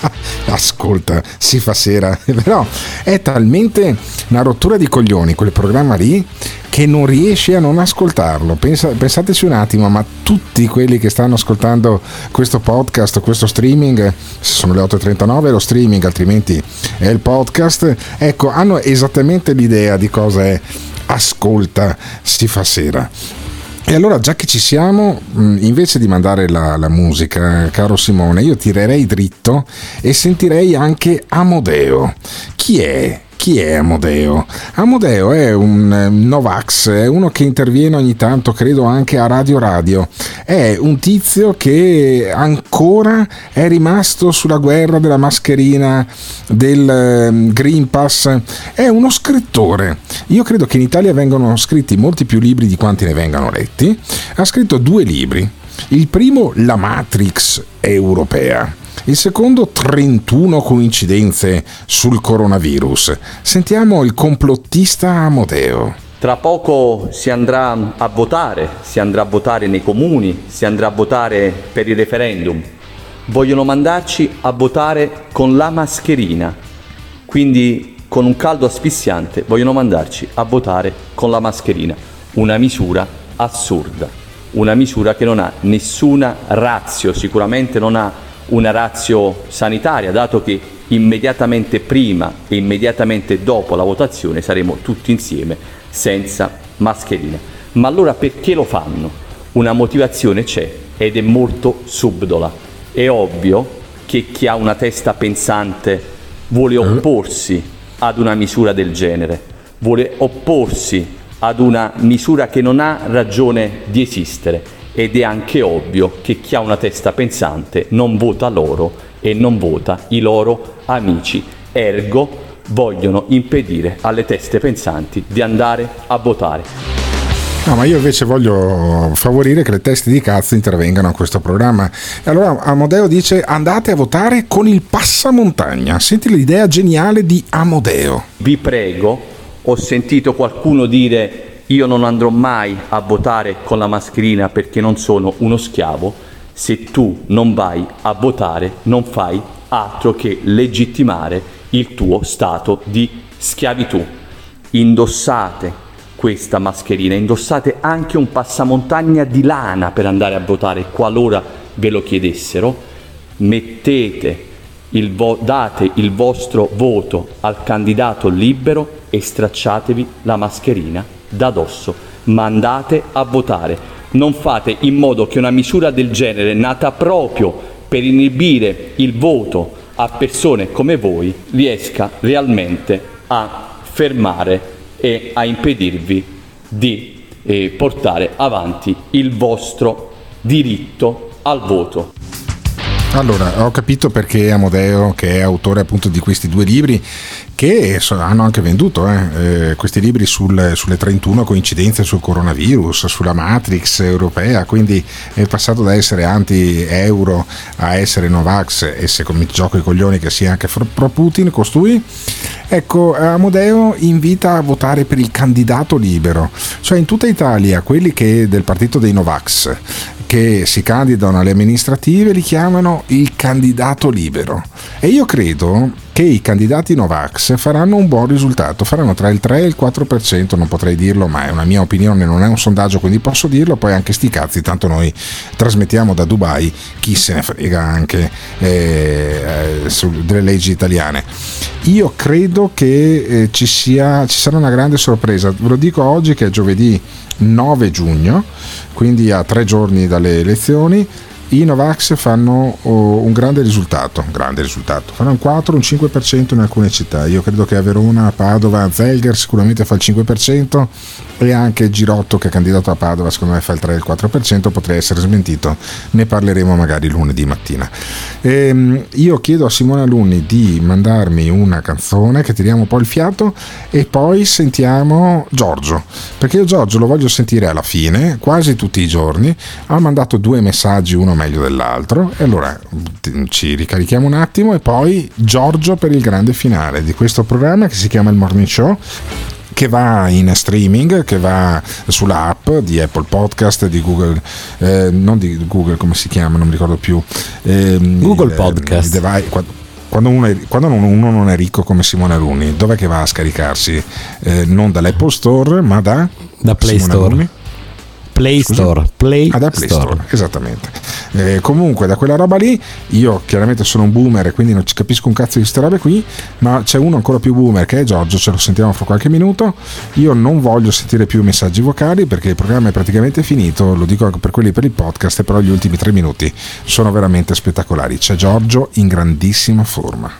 Speaker 3: Ascolta, si fa sera, però è talmente una rottura di coglioni quel programma lì che non riesci a non ascoltarlo. Pensa- pensateci un attimo, ma tutti quelli che stanno ascoltando questo podcast, questo streaming, se sono le 8.39 è lo streaming, altrimenti è il podcast, ecco, hanno esattamente l'idea di cosa è ascolta, si fa sera. E allora, già che ci siamo, mh, invece di mandare la, la musica, caro Simone, io tirerei dritto e sentirei anche Amodeo. Chi è? Chi è Amodeo? Amodeo è un eh, Novax, è uno che interviene ogni tanto, credo anche a Radio Radio. È un tizio che ancora è rimasto sulla guerra della mascherina, del eh, Green Pass. È uno scrittore. Io credo che in Italia vengano scritti molti più libri di quanti ne vengano letti. Ha scritto due libri. Il primo, La Matrix europea. Il secondo 31 coincidenze sul coronavirus. Sentiamo il complottista Amodeo.
Speaker 49: Tra poco si andrà a votare, si andrà a votare nei comuni, si andrà a votare per il referendum. Vogliono mandarci a votare con la mascherina, quindi con un caldo asfissiante vogliono mandarci a votare con la mascherina. Una misura assurda, una misura che non ha nessuna razio, sicuramente non ha una razio sanitaria, dato che immediatamente prima e immediatamente dopo la votazione saremo tutti insieme senza mascherina. Ma allora perché lo fanno? Una motivazione c'è ed è molto subdola. È ovvio che chi ha una testa pensante vuole opporsi ad una misura del genere, vuole opporsi ad una misura che non ha ragione di esistere ed è anche ovvio che chi ha una testa pensante non vota loro e non vota i loro amici, ergo vogliono impedire alle teste pensanti di andare a votare.
Speaker 3: No, ma io invece voglio favorire che le teste di cazzo intervengano a questo programma. E allora Amodeo dice andate a votare con il passamontagna. Senti l'idea geniale di Amodeo.
Speaker 49: Vi prego, ho sentito qualcuno dire io non andrò mai a votare con la mascherina perché non sono uno schiavo, se tu non vai a votare non fai altro che legittimare il tuo stato di schiavitù. Indossate questa mascherina, indossate anche un passamontagna di lana per andare a votare qualora ve lo chiedessero, mettete il vo- date il vostro voto al candidato libero e stracciatevi la mascherina da dosso, ma andate a votare. Non fate in modo che una misura del genere, nata proprio per inibire il voto a persone come voi, riesca realmente a fermare e a impedirvi di eh, portare avanti il vostro diritto al voto.
Speaker 3: Allora, ho capito perché Amodeo, che è autore appunto di questi due libri, che hanno anche venduto eh, eh, questi libri sul, sulle 31 coincidenze sul coronavirus, sulla Matrix europea, quindi è passato da essere anti-euro a essere Novax e se mi gioco i coglioni che sia anche pro Putin costui. Ecco, Amodeo invita a votare per il candidato libero, cioè in tutta Italia quelli che del partito dei Novax che si candidano alle amministrative li chiamano il candidato libero. E io credo che i candidati Novax faranno un buon risultato, faranno tra il 3 e il 4%, non potrei dirlo, ma è una mia opinione, non è un sondaggio, quindi posso dirlo, poi anche sti cazzi, tanto noi trasmettiamo da Dubai, chi se ne frega anche eh, eh, su, delle leggi italiane. Io credo che eh, ci, sia, ci sarà una grande sorpresa, ve lo dico oggi che è giovedì 9 giugno, quindi a tre giorni dalle elezioni, i Novax fanno oh, un grande risultato, un grande risultato, fanno un 4, un 5% in alcune città, io credo che a Verona, Padova, Zelger sicuramente fa il 5% e anche Girotto che è candidato a Padova secondo me fa il 3-4%, potrei essere smentito, ne parleremo magari lunedì mattina. Ehm, io chiedo a Simone Alunni di mandarmi una canzone che tiriamo un po' il fiato e poi sentiamo Giorgio, perché io Giorgio lo voglio sentire alla fine, quasi tutti i giorni, ha mandato due messaggi, uno meglio dell'altro, e allora ci ricarichiamo un attimo e poi Giorgio per il grande finale di questo programma che si chiama il Morning Show che va in streaming, che va sulla app di Apple Podcast, di Google, eh, non di Google come si chiama, non mi ricordo più. ehm,
Speaker 43: Google
Speaker 3: il-
Speaker 43: Podcast.
Speaker 3: il device- qua- quando uno, è, quando non- uno non è ricco come Simone Alunni, dov'è che va a scaricarsi? Eh, non dall'Apple Store, ma da,
Speaker 43: Da Play
Speaker 3: Simone
Speaker 43: Store.
Speaker 3: Alunni?
Speaker 43: Play
Speaker 3: Scusa?
Speaker 43: Store. Play,
Speaker 3: Ah, da Play
Speaker 43: Store.
Speaker 3: Store, esattamente. Eh, comunque, da quella roba lì, io chiaramente sono un boomer e quindi non ci capisco un cazzo di queste robe qui, ma c'è uno ancora più boomer che è Giorgio, ce lo sentiamo fra qualche minuto. Io non voglio sentire più messaggi vocali perché il programma è praticamente finito, lo dico anche per quelli per il podcast, però gli ultimi tre minuti sono veramente spettacolari. C'è Giorgio in grandissima forma.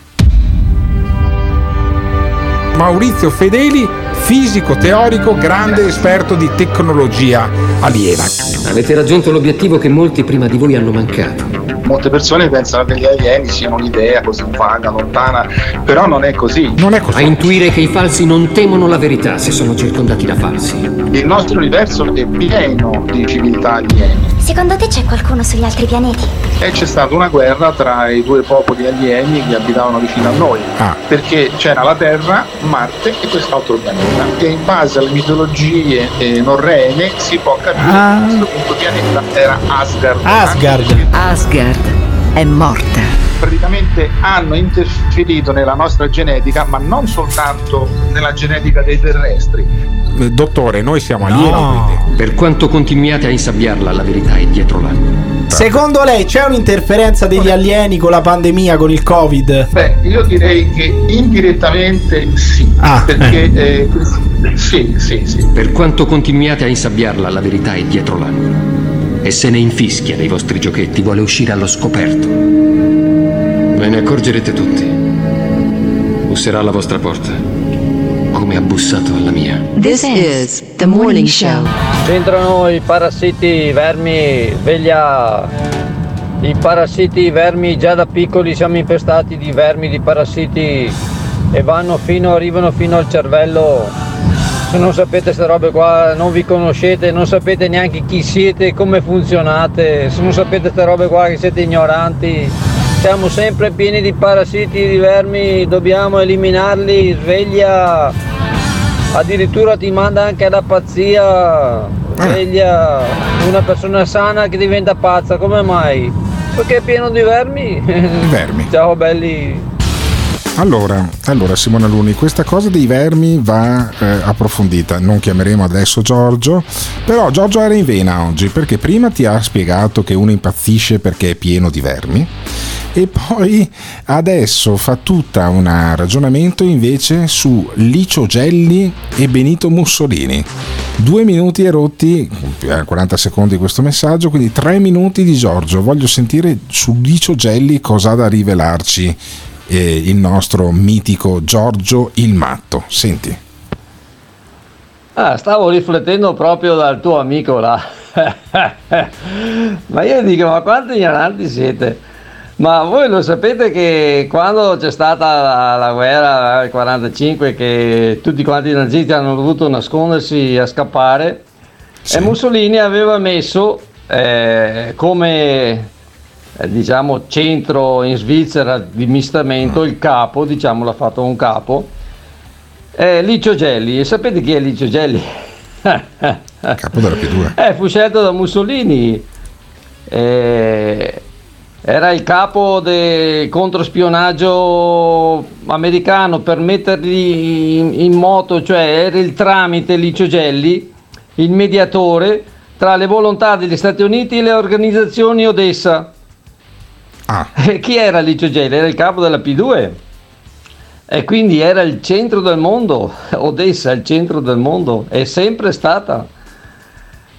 Speaker 38: Maurizio Fedeli, fisico teorico, grande esperto di tecnologia aliena.
Speaker 50: Avete raggiunto l'obiettivo che molti prima di voi hanno mancato.
Speaker 47: Molte persone pensano che gli alieni siano un'idea così vaga, lontana, però non è così.
Speaker 3: Non è
Speaker 50: A intuire che i falsi non temono la verità se sono circondati da falsi.
Speaker 47: Il nostro universo è pieno di civiltà aliene
Speaker 51: Secondo te c'è qualcuno sugli altri pianeti?
Speaker 47: e c'è stata una guerra tra i due popoli alieni che abitavano vicino a noi, perché c'era la Terra, Marte e quest'altro pianeta. E in base alle mitologie eh, norrene si può capire
Speaker 52: Ah.
Speaker 47: che questo punto pianeta era Asgard.
Speaker 52: Asgard.
Speaker 51: Asgard è morta.
Speaker 47: Praticamente hanno interferito nella nostra genetica, ma non soltanto nella genetica dei terrestri.
Speaker 3: Eh, Dottore, noi siamo alieni.
Speaker 50: Per quanto continuiate a insabbiarla, la verità è dietro l'angolo.
Speaker 52: Secondo lei c'è un'interferenza degli alieni con la pandemia, con il Covid?
Speaker 47: Beh, io direi che indirettamente sì,
Speaker 52: Ah,
Speaker 47: perché eh, sì, sì, sì.
Speaker 50: Per quanto continuiate a insabbiarla, la verità è dietro l'angolo. E se ne infischia dei vostri giochetti, vuole uscire allo scoperto. Ne accorgerete tutti. Busserà alla vostra porta, come ha bussato alla mia.
Speaker 16: This is the morning show.
Speaker 53: C'entrano i parassiti, i vermi, sveglia. I parassiti, i vermi, già da piccoli siamo infestati di vermi, di parassiti e vanno fino, arrivano fino al cervello. Se non sapete queste robe qua, non vi conoscete, non sapete neanche chi siete, come funzionate, se non sapete queste robe qua che siete ignoranti, siamo sempre pieni di parassiti, di vermi, dobbiamo eliminarli, sveglia. Addirittura ti manda anche alla pazzia, sveglia una persona sana che diventa pazza, come mai? Perché è pieno di vermi.
Speaker 3: Vermi.
Speaker 53: Ciao belli.
Speaker 3: Allora, allora Simona Luni, questa cosa dei vermi va eh, approfondita. Non chiameremo adesso Giorgio, però Giorgio era in vena oggi perché prima ti ha spiegato che uno impazzisce perché è pieno di vermi e poi adesso fa tutta un ragionamento invece su Licio Gelli e Benito Mussolini. Due minuti e rotti, eh, 40 secondi questo messaggio, quindi tre minuti di Giorgio. Voglio sentire su Licio Gelli cosa ha da rivelarci eh, il nostro mitico Giorgio il Matto. Senti.
Speaker 53: Ah, stavo riflettendo proprio dal tuo amico là. ma io dico, ma quanti ignoranti siete? Ma voi lo sapete che quando c'è stata la, la guerra nel 45 che tutti quanti i nazisti hanno dovuto nascondersi a scappare e Mussolini aveva messo eh, come eh, diciamo centro in Svizzera di mistamento il capo, diciamo l'ha fatto un capo, è Licio Gelli. E sapete chi è Licio Gelli?
Speaker 3: Capo della P2.
Speaker 53: Eh, fu scelto da Mussolini. Eh, era il capo del controspionaggio americano per metterli in, in moto, cioè era il tramite Licio Gelli, il mediatore tra le volontà degli Stati Uniti e le organizzazioni Odessa. E chi era Licio Gelli? Era il capo della P2 e quindi era il centro del mondo, Odessa è il centro del mondo, è sempre stata.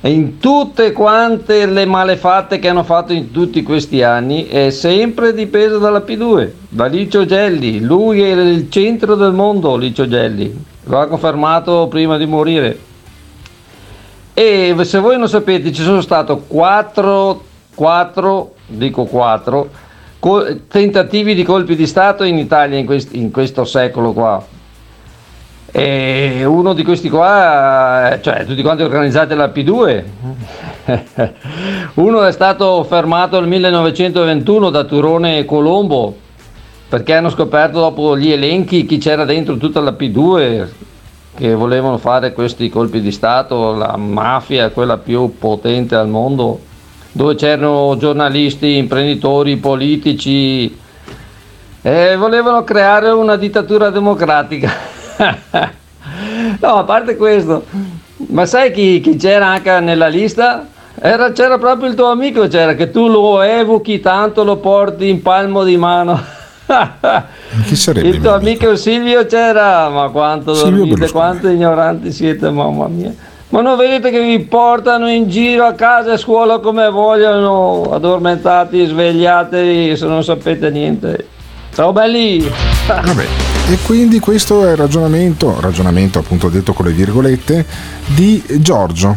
Speaker 53: In tutte quante le malefatte che hanno fatto in tutti questi anni è sempre dipeso dalla P2, da Licio Gelli. Lui è il centro del mondo, Licio Gelli. Lo ha confermato prima di morire. E se voi non sapete, ci sono stati quattro, quattro, dico quattro, co- tentativi di colpi di Stato in Italia in, quest- in questo secolo qua. E uno di questi qua, cioè tutti quanti organizzati dalla P2, uno è stato fermato nel 1921 da Turone e Colombo perché hanno scoperto dopo gli elenchi chi c'era dentro tutta la P2 che volevano fare questi colpi di Stato, la mafia, quella più potente al mondo, dove c'erano giornalisti, imprenditori, politici e volevano creare una dittatura democratica. no, a parte questo, ma sai chi, chi c'era anche nella lista? Era, c'era proprio il tuo amico, c'era che tu lo evochi tanto, lo porti in palmo di mano.
Speaker 3: Chi sarebbe?
Speaker 53: Il tuo amico Silvio c'era, ma quanto
Speaker 3: Silvio
Speaker 53: dormite, quanto ignoranti siete, mamma mia. Ma non vedete che vi portano in giro a casa e a scuola come vogliono, addormentati, svegliati, se non sapete niente. Ciao belli!
Speaker 3: Vabbè, e quindi questo è il ragionamento, ragionamento appunto detto con le virgolette, di Giorgio,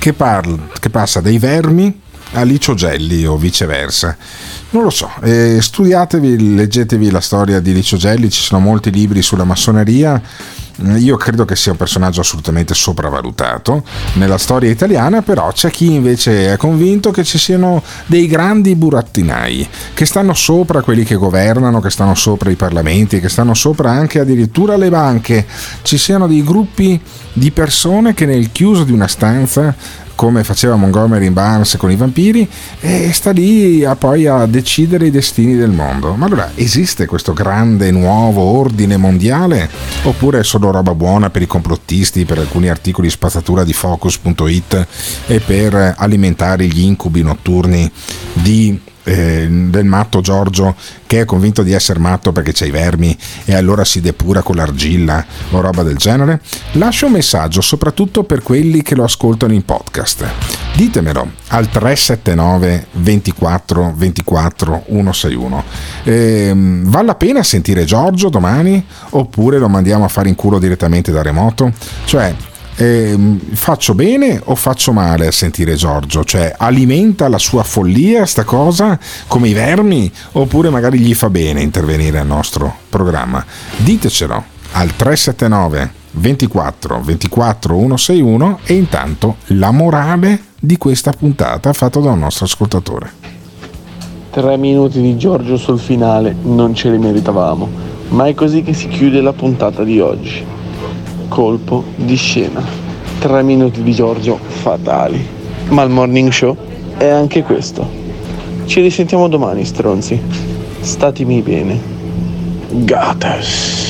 Speaker 3: che, parla, che passa dai vermi a Licio Gelli o viceversa. Non lo so, eh, studiatevi, leggetevi la storia di Licio Gelli, ci sono molti libri sulla massoneria, io credo che sia un personaggio assolutamente sopravvalutato nella storia italiana, però c'è chi invece è convinto che ci siano dei grandi burattinai che stanno sopra quelli che governano, che stanno sopra i parlamenti, che stanno sopra anche addirittura le banche, ci siano dei gruppi di persone che nel chiuso di una stanza come faceva Montgomery in Barnes con i vampiri e sta lì a poi a decidere i destini del mondo. Ma allora esiste questo grande nuovo ordine mondiale oppure è solo roba buona per i complottisti, per alcuni articoli spazzatura di focus.it e per alimentare gli incubi notturni di eh, del matto Giorgio che è convinto di essere matto perché c'è i vermi e allora si depura con l'argilla o roba del genere? Lascio un messaggio soprattutto per quelli che lo ascoltano in podcast. Ditemelo al 379 24 24 161. Eh, vale la pena sentire Giorgio domani oppure lo mandiamo a fare in culo direttamente da remoto? Cioè, eh, faccio bene o faccio male a sentire Giorgio? Cioè, alimenta la sua follia sta cosa come i vermi? Oppure magari gli fa bene intervenire al nostro programma? Ditecelo al 379 24 24 161 e intanto la morale di questa puntata fatta da un nostro ascoltatore.
Speaker 54: Tre minuti di Giorgio sul finale non ce li meritavamo, ma è così che si chiude la puntata di oggi colpo di scena. Tre minuti di Giorgio fatali. Ma il morning show è anche questo. Ci risentiamo domani, stronzi. Statemi bene. Gates.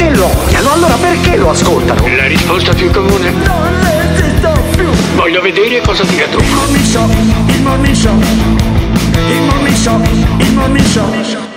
Speaker 55: Se lo odiano, allora perché lo ascoltano?
Speaker 56: La risposta più comune?
Speaker 57: Non esisto più.
Speaker 56: Voglio vedere cosa dirà tu.
Speaker 57: Il morning show, il morning show. Il morning show, il morning show.